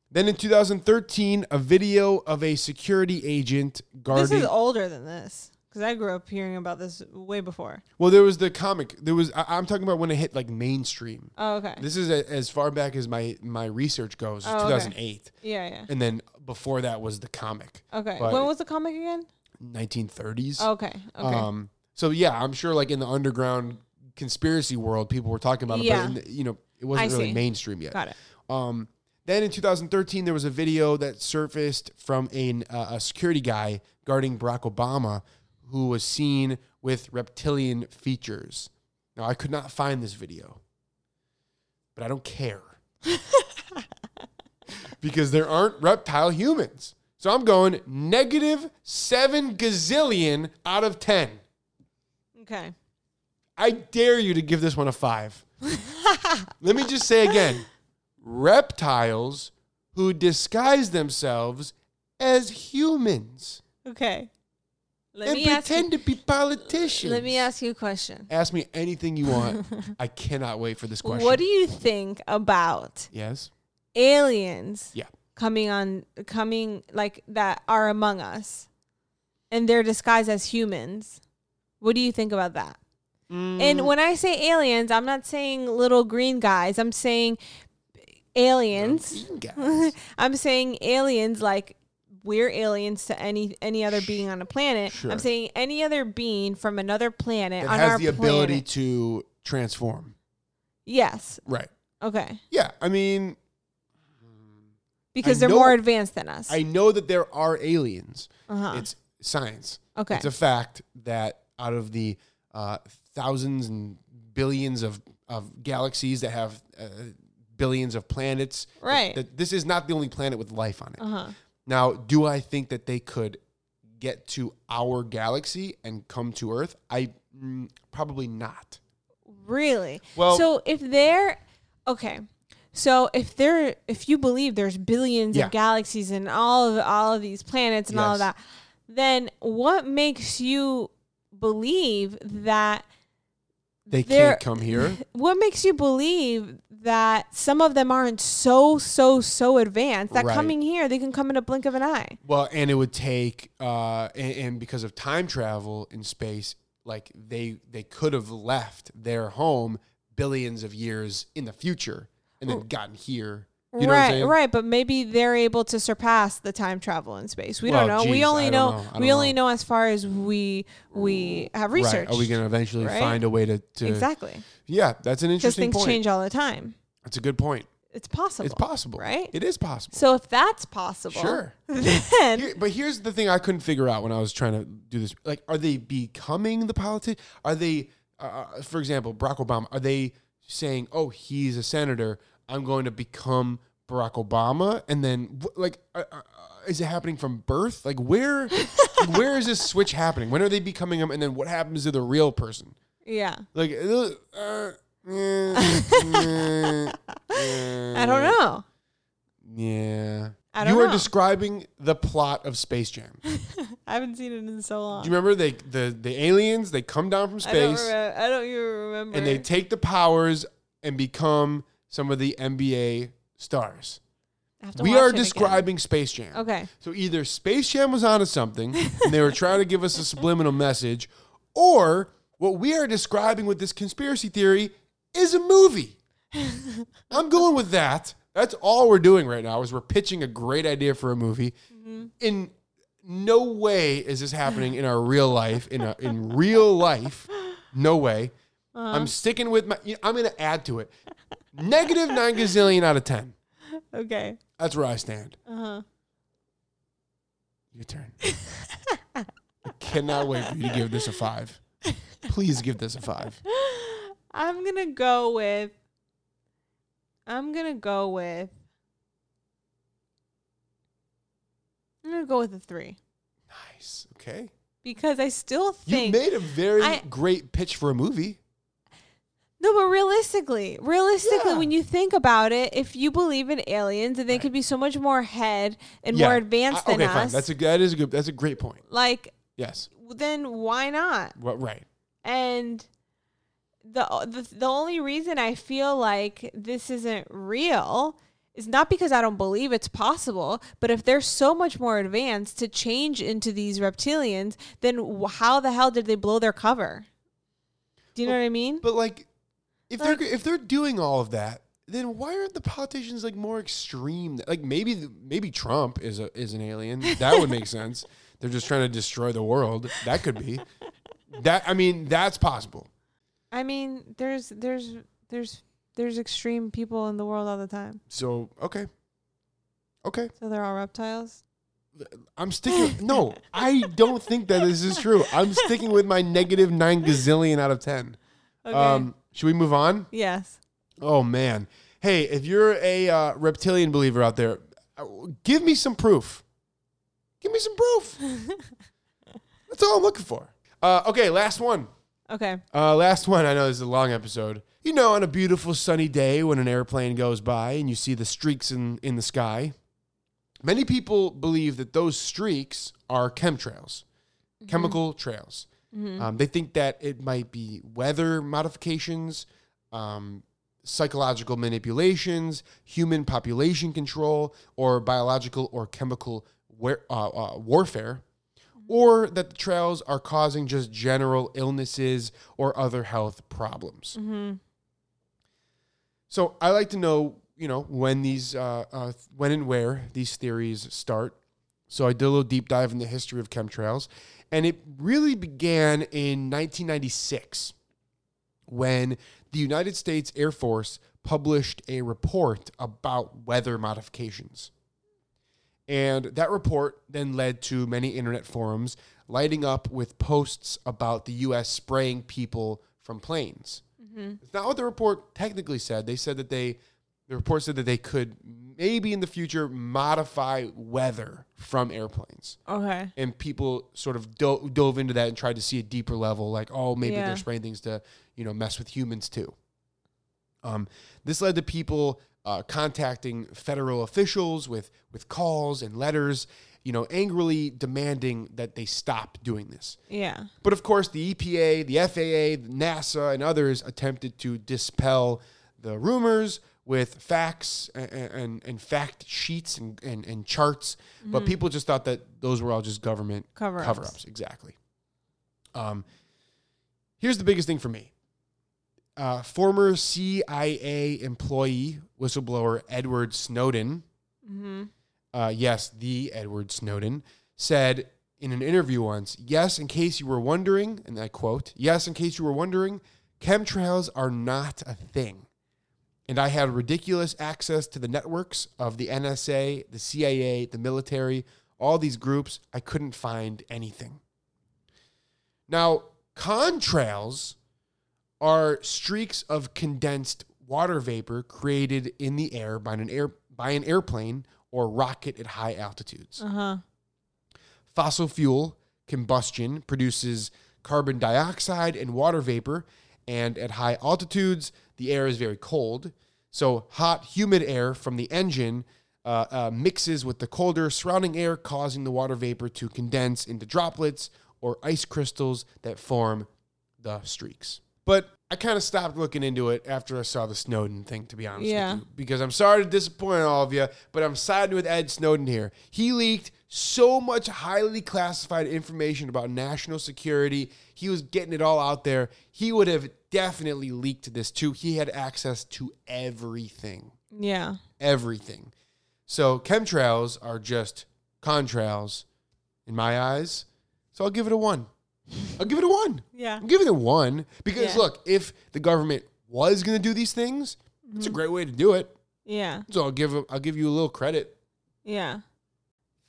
Then in 2013, a video of a security agent guarding. This is older than this because I grew up hearing about this way before. well, there was the comic. There was. I, I'm talking about when it hit like mainstream. Oh, okay. This is a, as far back as my my research goes. Oh, okay. 2008, yeah, yeah. and then before that was the comic, Okay. but- when was the comic again? 1930s. Okay. Okay. Um, so yeah, I'm sure like in the underground conspiracy world, people were talking about it, Yeah. but in you know, it wasn't I really see. mainstream yet. Got it. Um, then in 2013, there was a video that surfaced from a, uh, a security guy guarding Barack Obama who was seen with reptilian features. Now, I could not find this video, but I don't care [LAUGHS] because there aren't reptile humans. So I'm going negative seven gazillion out of 10. Okay. I dare you to give this one a five. [LAUGHS] Let me just say again reptiles who disguise themselves as humans Okay. Let and me ask pretend you, to be politicians. Let me ask you a question. Ask me anything you want. [LAUGHS] I cannot wait for this question. What do you think about yes. aliens Yeah. coming on coming like that are among us and they're disguised as humans? What do you think about that? Mm. And when I say aliens, I'm not saying little green guys. I'm saying aliens. [LAUGHS] I'm saying aliens like we're aliens to any any other being on a planet. Sure. I'm saying any other being from another planet It on has our the ability to transform. Yes. Right. Okay. Yeah. I mean, Because I they're know- more advanced than us. I know that there are aliens. uh-huh. It's science. okay. It's a fact that out of the uh, thousands and billions of, of galaxies that have uh, billions of planets, Right. That, this is not the only planet with life on it. uh-huh. Now, do I think that they could get to our galaxy and come to Earth? I mm, probably not. Really? Well- so if they're okay, so if they're if you believe there's billions Yeah. of galaxies and all of all of these planets and all of that, then what makes you believe that They They're- can't come here. [LAUGHS] what makes you believe that some of them aren't so so so advanced that Right. coming here they can come in a blink of an eye? Well, and it would take, uh, and, and because of time travel in space, like they they could have left their home billions of years in the future and then gotten here. You know right, right, but maybe they're able to surpass the time travel in space. We Well, don't know. we only know, know. We don't only know. know as far as we we have researched. Right. Are we going to eventually right? find a way to, to exactly Yeah, that's an because interesting things point. change all the time. That's a good point. It's possible. It's possible. right? It is possible. So if that's possible, Sure. [LAUGHS] then Here- but here's the thing I couldn't figure out when I was trying to do this. Like, are they becoming the politician? Are they, uh, for example, Barack Obama, are they saying, oh, he's a senator, I'm going to become Barack Obama? And then, like, uh, uh, is it happening from birth? Like, where, [LAUGHS] where is this switch happening? When are they becoming him? And then what happens to the real person? yeah, Like, uh, uh, [LAUGHS] I don't know. Yeah. I don't you are know. describing the plot of Space Jam. [LAUGHS] I haven't seen it in so long. Do you remember they the the aliens? They come down from I don't space remember. I don't even remember. and they take the powers and become some of the NBA stars. I have to We are it again. describing Space Jam. Okay. So either Space Jam was onto something [LAUGHS] and they were trying to give us a subliminal message, or what we are describing with this conspiracy theory is a movie. [LAUGHS] I'm going with that. That's all we're doing right now is we're pitching a great idea for a movie. Mm-hmm. In no way is this happening in our real life. In a, in real life, no way. [LAUGHS] Uh-huh. I'm sticking with my. I'm going to add to it. Negative nine gazillion out of ten. Okay. That's where I stand. Uh huh. Your turn. I cannot wait for you to give this a five. Please give this a five. I'm gonna go with. I'm gonna go with. I'm gonna go with a three Nice. Okay. because I still think You made a very I- great pitch for a movie. No, but realistically, realistically, Yeah. when you think about it, if you believe in aliens and they Right. could be so much more ahead and Yeah. more advanced I- than okay, us, fine. That's a that is a good. That's a great point. like Yes. then why not? Well, right. And the, the the only reason I feel like this isn't real is not because I don't believe it's possible, but if they're so much more advanced to change into these reptilians, then how the hell did they blow their cover? Do you know what I mean? But like, if they're if they're doing all of that, then why aren't the politicians like more extreme? Like maybe maybe Trump is a is an alien. That would make sense. [LAUGHS] They're just trying to destroy the world. That could be. That I mean, that's possible. I mean, there's there's there's there's extreme people in the world all the time. So okay, okay. So they're all reptiles. I'm sticking. no, I don't think that this is true. I'm sticking with my negative nine gazillion out of ten. [LAUGHS] Okay. Um, should we move on? yes. Oh man. Hey, if you're a uh, reptilian believer out there, uh, give me some proof. Give me some proof. [LAUGHS] That's all I'm looking for. Uh, okay, last one. Okay. Uh, last one. I know this is a long episode. You know, on a beautiful sunny day when an airplane goes by and you see the streaks in, in the sky, many people believe that those streaks are chemtrails, chemical trails. Um, they think that it might be weather modifications, um, psychological manipulations, human population control, or biological or chemical war- uh, uh, warfare, or that the trails are causing just general illnesses or other health problems. Mm-hmm. So I like to know, you know, when these, uh, uh, when and where these theories start. So I did a little deep dive in the history of chemtrails, and it really began in 1996 when the United States Air Force published a report about weather modifications. And that report then led to many internet forums lighting up with posts about the US spraying people from planes. Mm-hmm. It's not what the report technically said. They said that they, the report said that they could maybe in the future modify weather from airplanes. Okay. And people sort of do- dove into that and tried to see a deeper level, like, oh, maybe Yeah. they're spraying things to, you know, mess with humans too. Um, this led to people uh, contacting federal officials with with calls and letters, you know, angrily demanding that they stop doing this. Yeah. But of course, the EPA, the FAA, NASA, and others attempted to dispel the rumors with facts and, and, and fact sheets and, and, and charts. But people just thought that those were all just government Cover-ups. cover ups. Exactly. Um, here's the biggest thing for me. Uh, former CIA employee, whistleblower Edward Snowden, Mm-hmm. uh, yes, the Edward Snowden, said in an interview once, yes, in case you were wondering, and I quote, yes, in case you were wondering, chemtrails are not a thing. And I had ridiculous access to the networks of the NSA, the CIA, the military, all these groups. I couldn't find anything. Now, contrails are streaks of condensed water vapor created in the air by an air by an airplane or rocket at high altitudes. Uh huh. Fossil fuel combustion produces carbon dioxide and water vapor, and at high altitudes, the air is very cold. So, hot, humid air from the engine uh, uh, mixes with the colder surrounding air, causing the water vapor to condense into droplets or ice crystals that form the streaks. But I kind of stopped looking into it after I saw the Snowden thing, to be honest Yeah. with you, because I'm sorry to disappoint all of you, but I'm siding with Ed Snowden here. He leaked so much highly classified information about national security. He was getting it all out there. He would have definitely leaked this too. He had access to everything Yeah. everything. So chemtrails are just contrails in my eyes. So I'll give it a one. I'll give it a one. Yeah. I'm giving it a one because Yeah. look, if the government was going to do these things, it's Mm-hmm. a great way to do it. Yeah. So I'll give I'll give you a little credit. Yeah.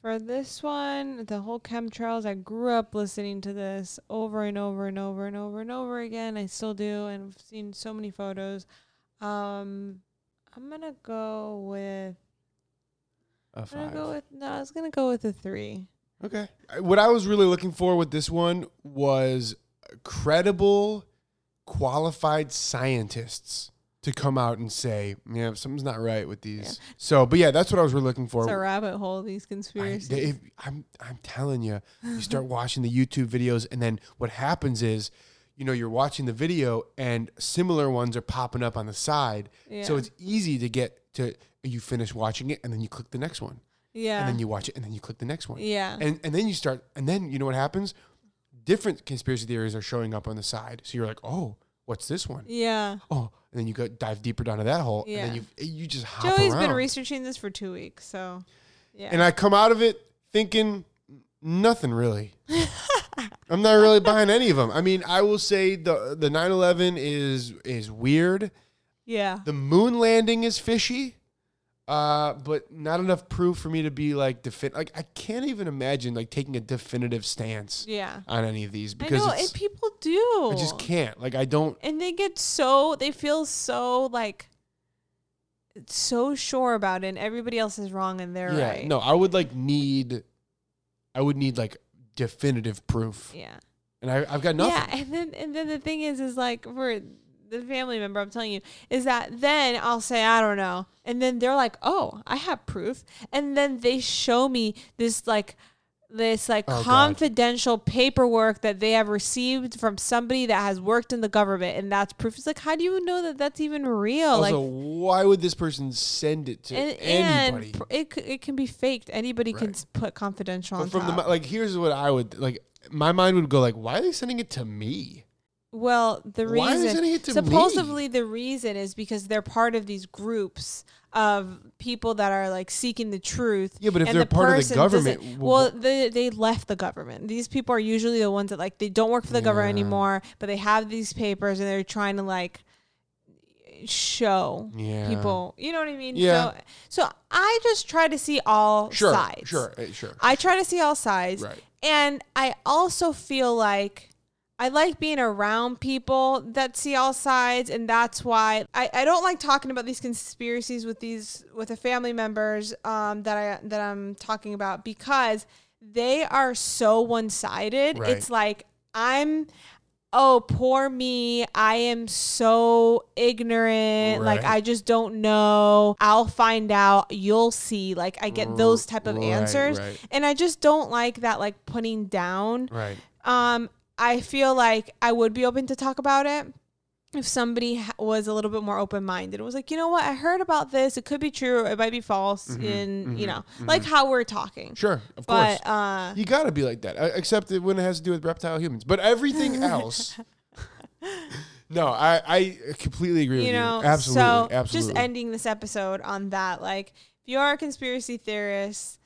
For this one, the whole chemtrails, I grew up listening to this over and over and over and over and over again. I still do, and I've seen so many photos. Um, I'm gonna go with. I'm gonna go with no. I was gonna go with a three. Okay. I- What I was really looking for with this one was credible, qualified scientists to come out and say, "Yeah, something's not right with these." So, but yeah, that's what I was really looking for. It's a rabbit hole. These I, conspiracies. they, I'm I'm telling you, you start [LAUGHS] watching the YouTube videos, and then what happens is, you know, you're watching the video, and similar ones are popping up on the side. yeah. So it's easy to get to. You finish watching it, and then you click the next one, yeah. and then you watch it, and then you click the next one, yeah. and and then you start, and then you know what happens? Different conspiracy theories are showing up on the side, so you're like, oh, what's this one? yeah. Oh, and then you go dive deeper down to that hole, and then you you just hop Joey's around. been researching this for two weeks, so yeah. and I come out of it thinking nothing really. [LAUGHS] I'm not really buying any of them. I mean, I will say the the 9/11 is is weird. yeah. The moon landing is fishy. Uh, but not enough proof for me to be like defin like I can't even imagine like taking a definitive stance Yeah. on any of these because I know, and people do. I just can't. Like I don't and they get so they feel so like so sure about it and everybody else is wrong and they're yeah, right no, I would like need I would need like definitive proof. yeah And I I've got nothing. yeah and then and then the thing is is like for the family member i'm telling you is that then i'll say i don't know and then they're like oh i have proof and then they show me this like this like Oh, God. confidential paperwork that they have received from somebody that has worked in the government and that's proof it's like how do you know that that's even real Also, like why would this person send it to and, anybody? and it it can be faked. Anybody can Right. s- put confidential but on from top. mi- like, here's what I would like. My mind would go like, why are they sending it to me? Well, the Why reason to me? supposedly the reason is because they're part of these groups of people that are like seeking the truth. Yeah, but if and they're part of the government, well, they they left the government. These people are usually the ones that like they don't work for the government anymore, but they have these papers and they're trying to like show Yeah. people. You know what I mean? Yeah. So, so I just try to see all Sure, sides. sure, eh, sure. I try to see all sides. Right. And I also feel like I like being around people that see all sides, and that's why I, I don't like talking about these conspiracies with these with the family members um, that I that I'm talking about because they are so one sided. Right. It's like I'm oh poor me i am so ignorant like i just don't know i'll find out you'll see like i get those type of Right, answers right. and i just don't like that like putting down Right. um i feel like i would be open to talk about it if somebody was a little bit more open minded it was like you know what i heard about this it could be true it might be false and you know like how we're talking Sure. Mm-hmm, Of course. but uh you got to be like that, uh, except when it has to do with reptile humans. But everything [LAUGHS] else. no, I, I completely agree you with know you. Absolutely. so absolutely. just ending this episode on that like if you are a conspiracy theorist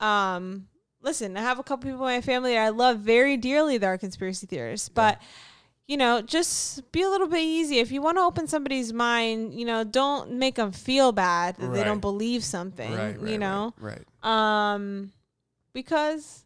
um listen i have a couple people in my family that i love very dearly that are conspiracy theorists but you know just be a little bit easy. If you want to open somebody's mind you know don't make them feel bad that they don't believe something right, right, you know? Right. um because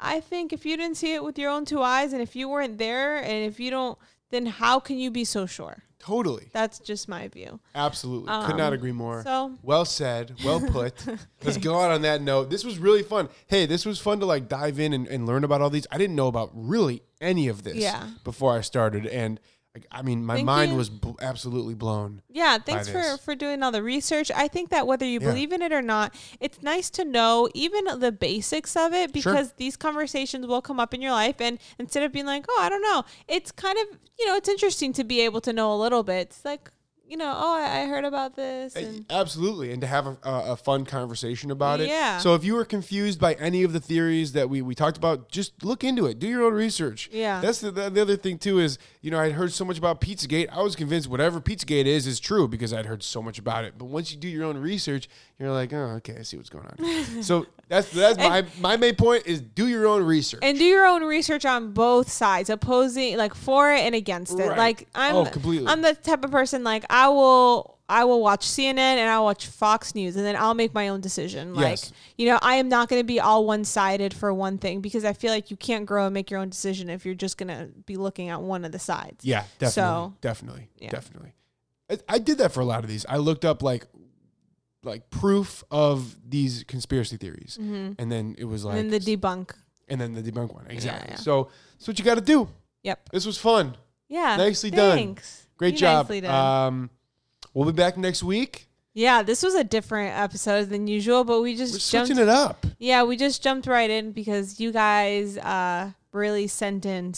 i think if you didn't see it with your own two eyes and if you weren't there and if you don't then how can you be so sure Totally. that's just my view. Absolutely. Could not Um, agree more. So Well said. Well put. [LAUGHS] Let's go out on that note. This was really fun. Hey, this was fun to like dive in and, and learn about all these. I didn't know about really any of this Yeah. before I started. And Like, I mean, my Thank mind you. was bl- absolutely blown. Yeah, thanks for this. for doing all the research. I think that whether you Yeah. believe in it or not, it's nice to know even the basics of it Sure. because these conversations will come up in your life and instead of being like, "Oh, I don't know." It's kind of, you know, it's interesting to be able to know a little bit. It's like, you know, "Oh, I, I heard about this." And Absolutely, and to have a, a, a fun conversation about it. Yeah. So if you were confused by any of the theories that we, we talked about, just look into it. Do your own research. Yeah. That's the, the, the other thing too is you know I'd heard so much about PizzaGate. I was convinced whatever PizzaGate is is true because I'd heard so much about it. But once you do your own research, you're like, oh, okay, I see what's going on. [LAUGHS] so that's that's my my main point is do your own research. and do your own research on both sides, opposing like for it and against it. Right. Like I'm Oh, completely. I'm the type of person like I will I will watch CNN and I'll watch Fox News and then I'll make my own decision. Like, Yes. you know, I am not going to be all one sided for one thing because I feel like you can't grow and make your own decision if you're just going to be looking at one of the sides. Yeah, definitely, So- definitely, Yeah. definitely. I, I did that for a lot of these. I looked up like like proof of these conspiracy theories, and then it was like, Mm-hmm. and then the debunk. and then the debunk one. Exactly. yeah. So that's what you got to do. Yep. This was fun. Yeah. Nicely done. thanks. Great You job. nicely done. Um, we'll be back next week. yeah, this was a different episode than usual, but we We're just jumped switching it up. Yeah, we just jumped right in because you guys uh really sent in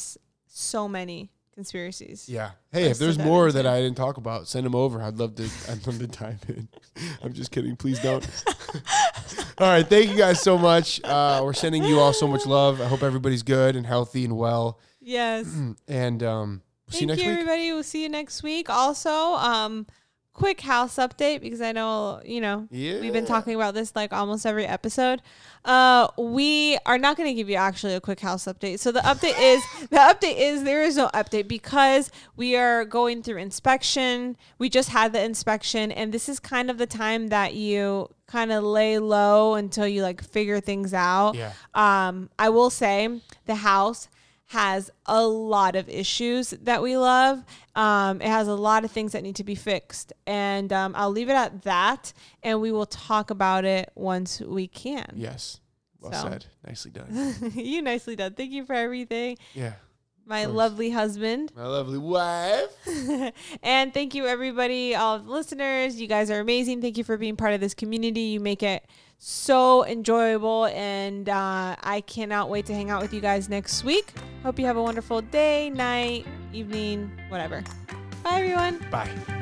so many conspiracies. Yeah. Hey, if there's more that I didn't talk about, send them over. I'd love to. I'd love to dive in. [LAUGHS] I'm just kidding. Please don't. [LAUGHS] all right. Thank you guys so much. Uh, we're sending you all so much love. I hope everybody's good and healthy and well. Yes. [CLEARS THROAT] And um, we'll see you next you, week. everybody. We'll see you next week. Also, um, quick house update because I know you know we've been talking about this like almost every episode. Uh, we are not going to give you actually a quick house update. So the update is [LAUGHS] the update is there is no update because we are going through inspection. We just had the inspection, and this is kind of the time that you kind of lay low until you like figure things out. Yeah. Um, I will say the house has a lot of issues that we love. Um, it has a lot of things that need to be fixed. And um, I'll leave it at that. And we will talk about it once we can. Yes. Well So. said. Nicely done. [LAUGHS] you nicely done. Thank you for everything. Yeah. My lovely husband. My lovely wife. [LAUGHS] and thank you, everybody, all the listeners. You guys are amazing. Thank you for being part of this community. You make it so enjoyable, and uh, I cannot wait to hang out with you guys next week. Hope you have a wonderful day, night, evening, whatever. Bye, everyone. Bye.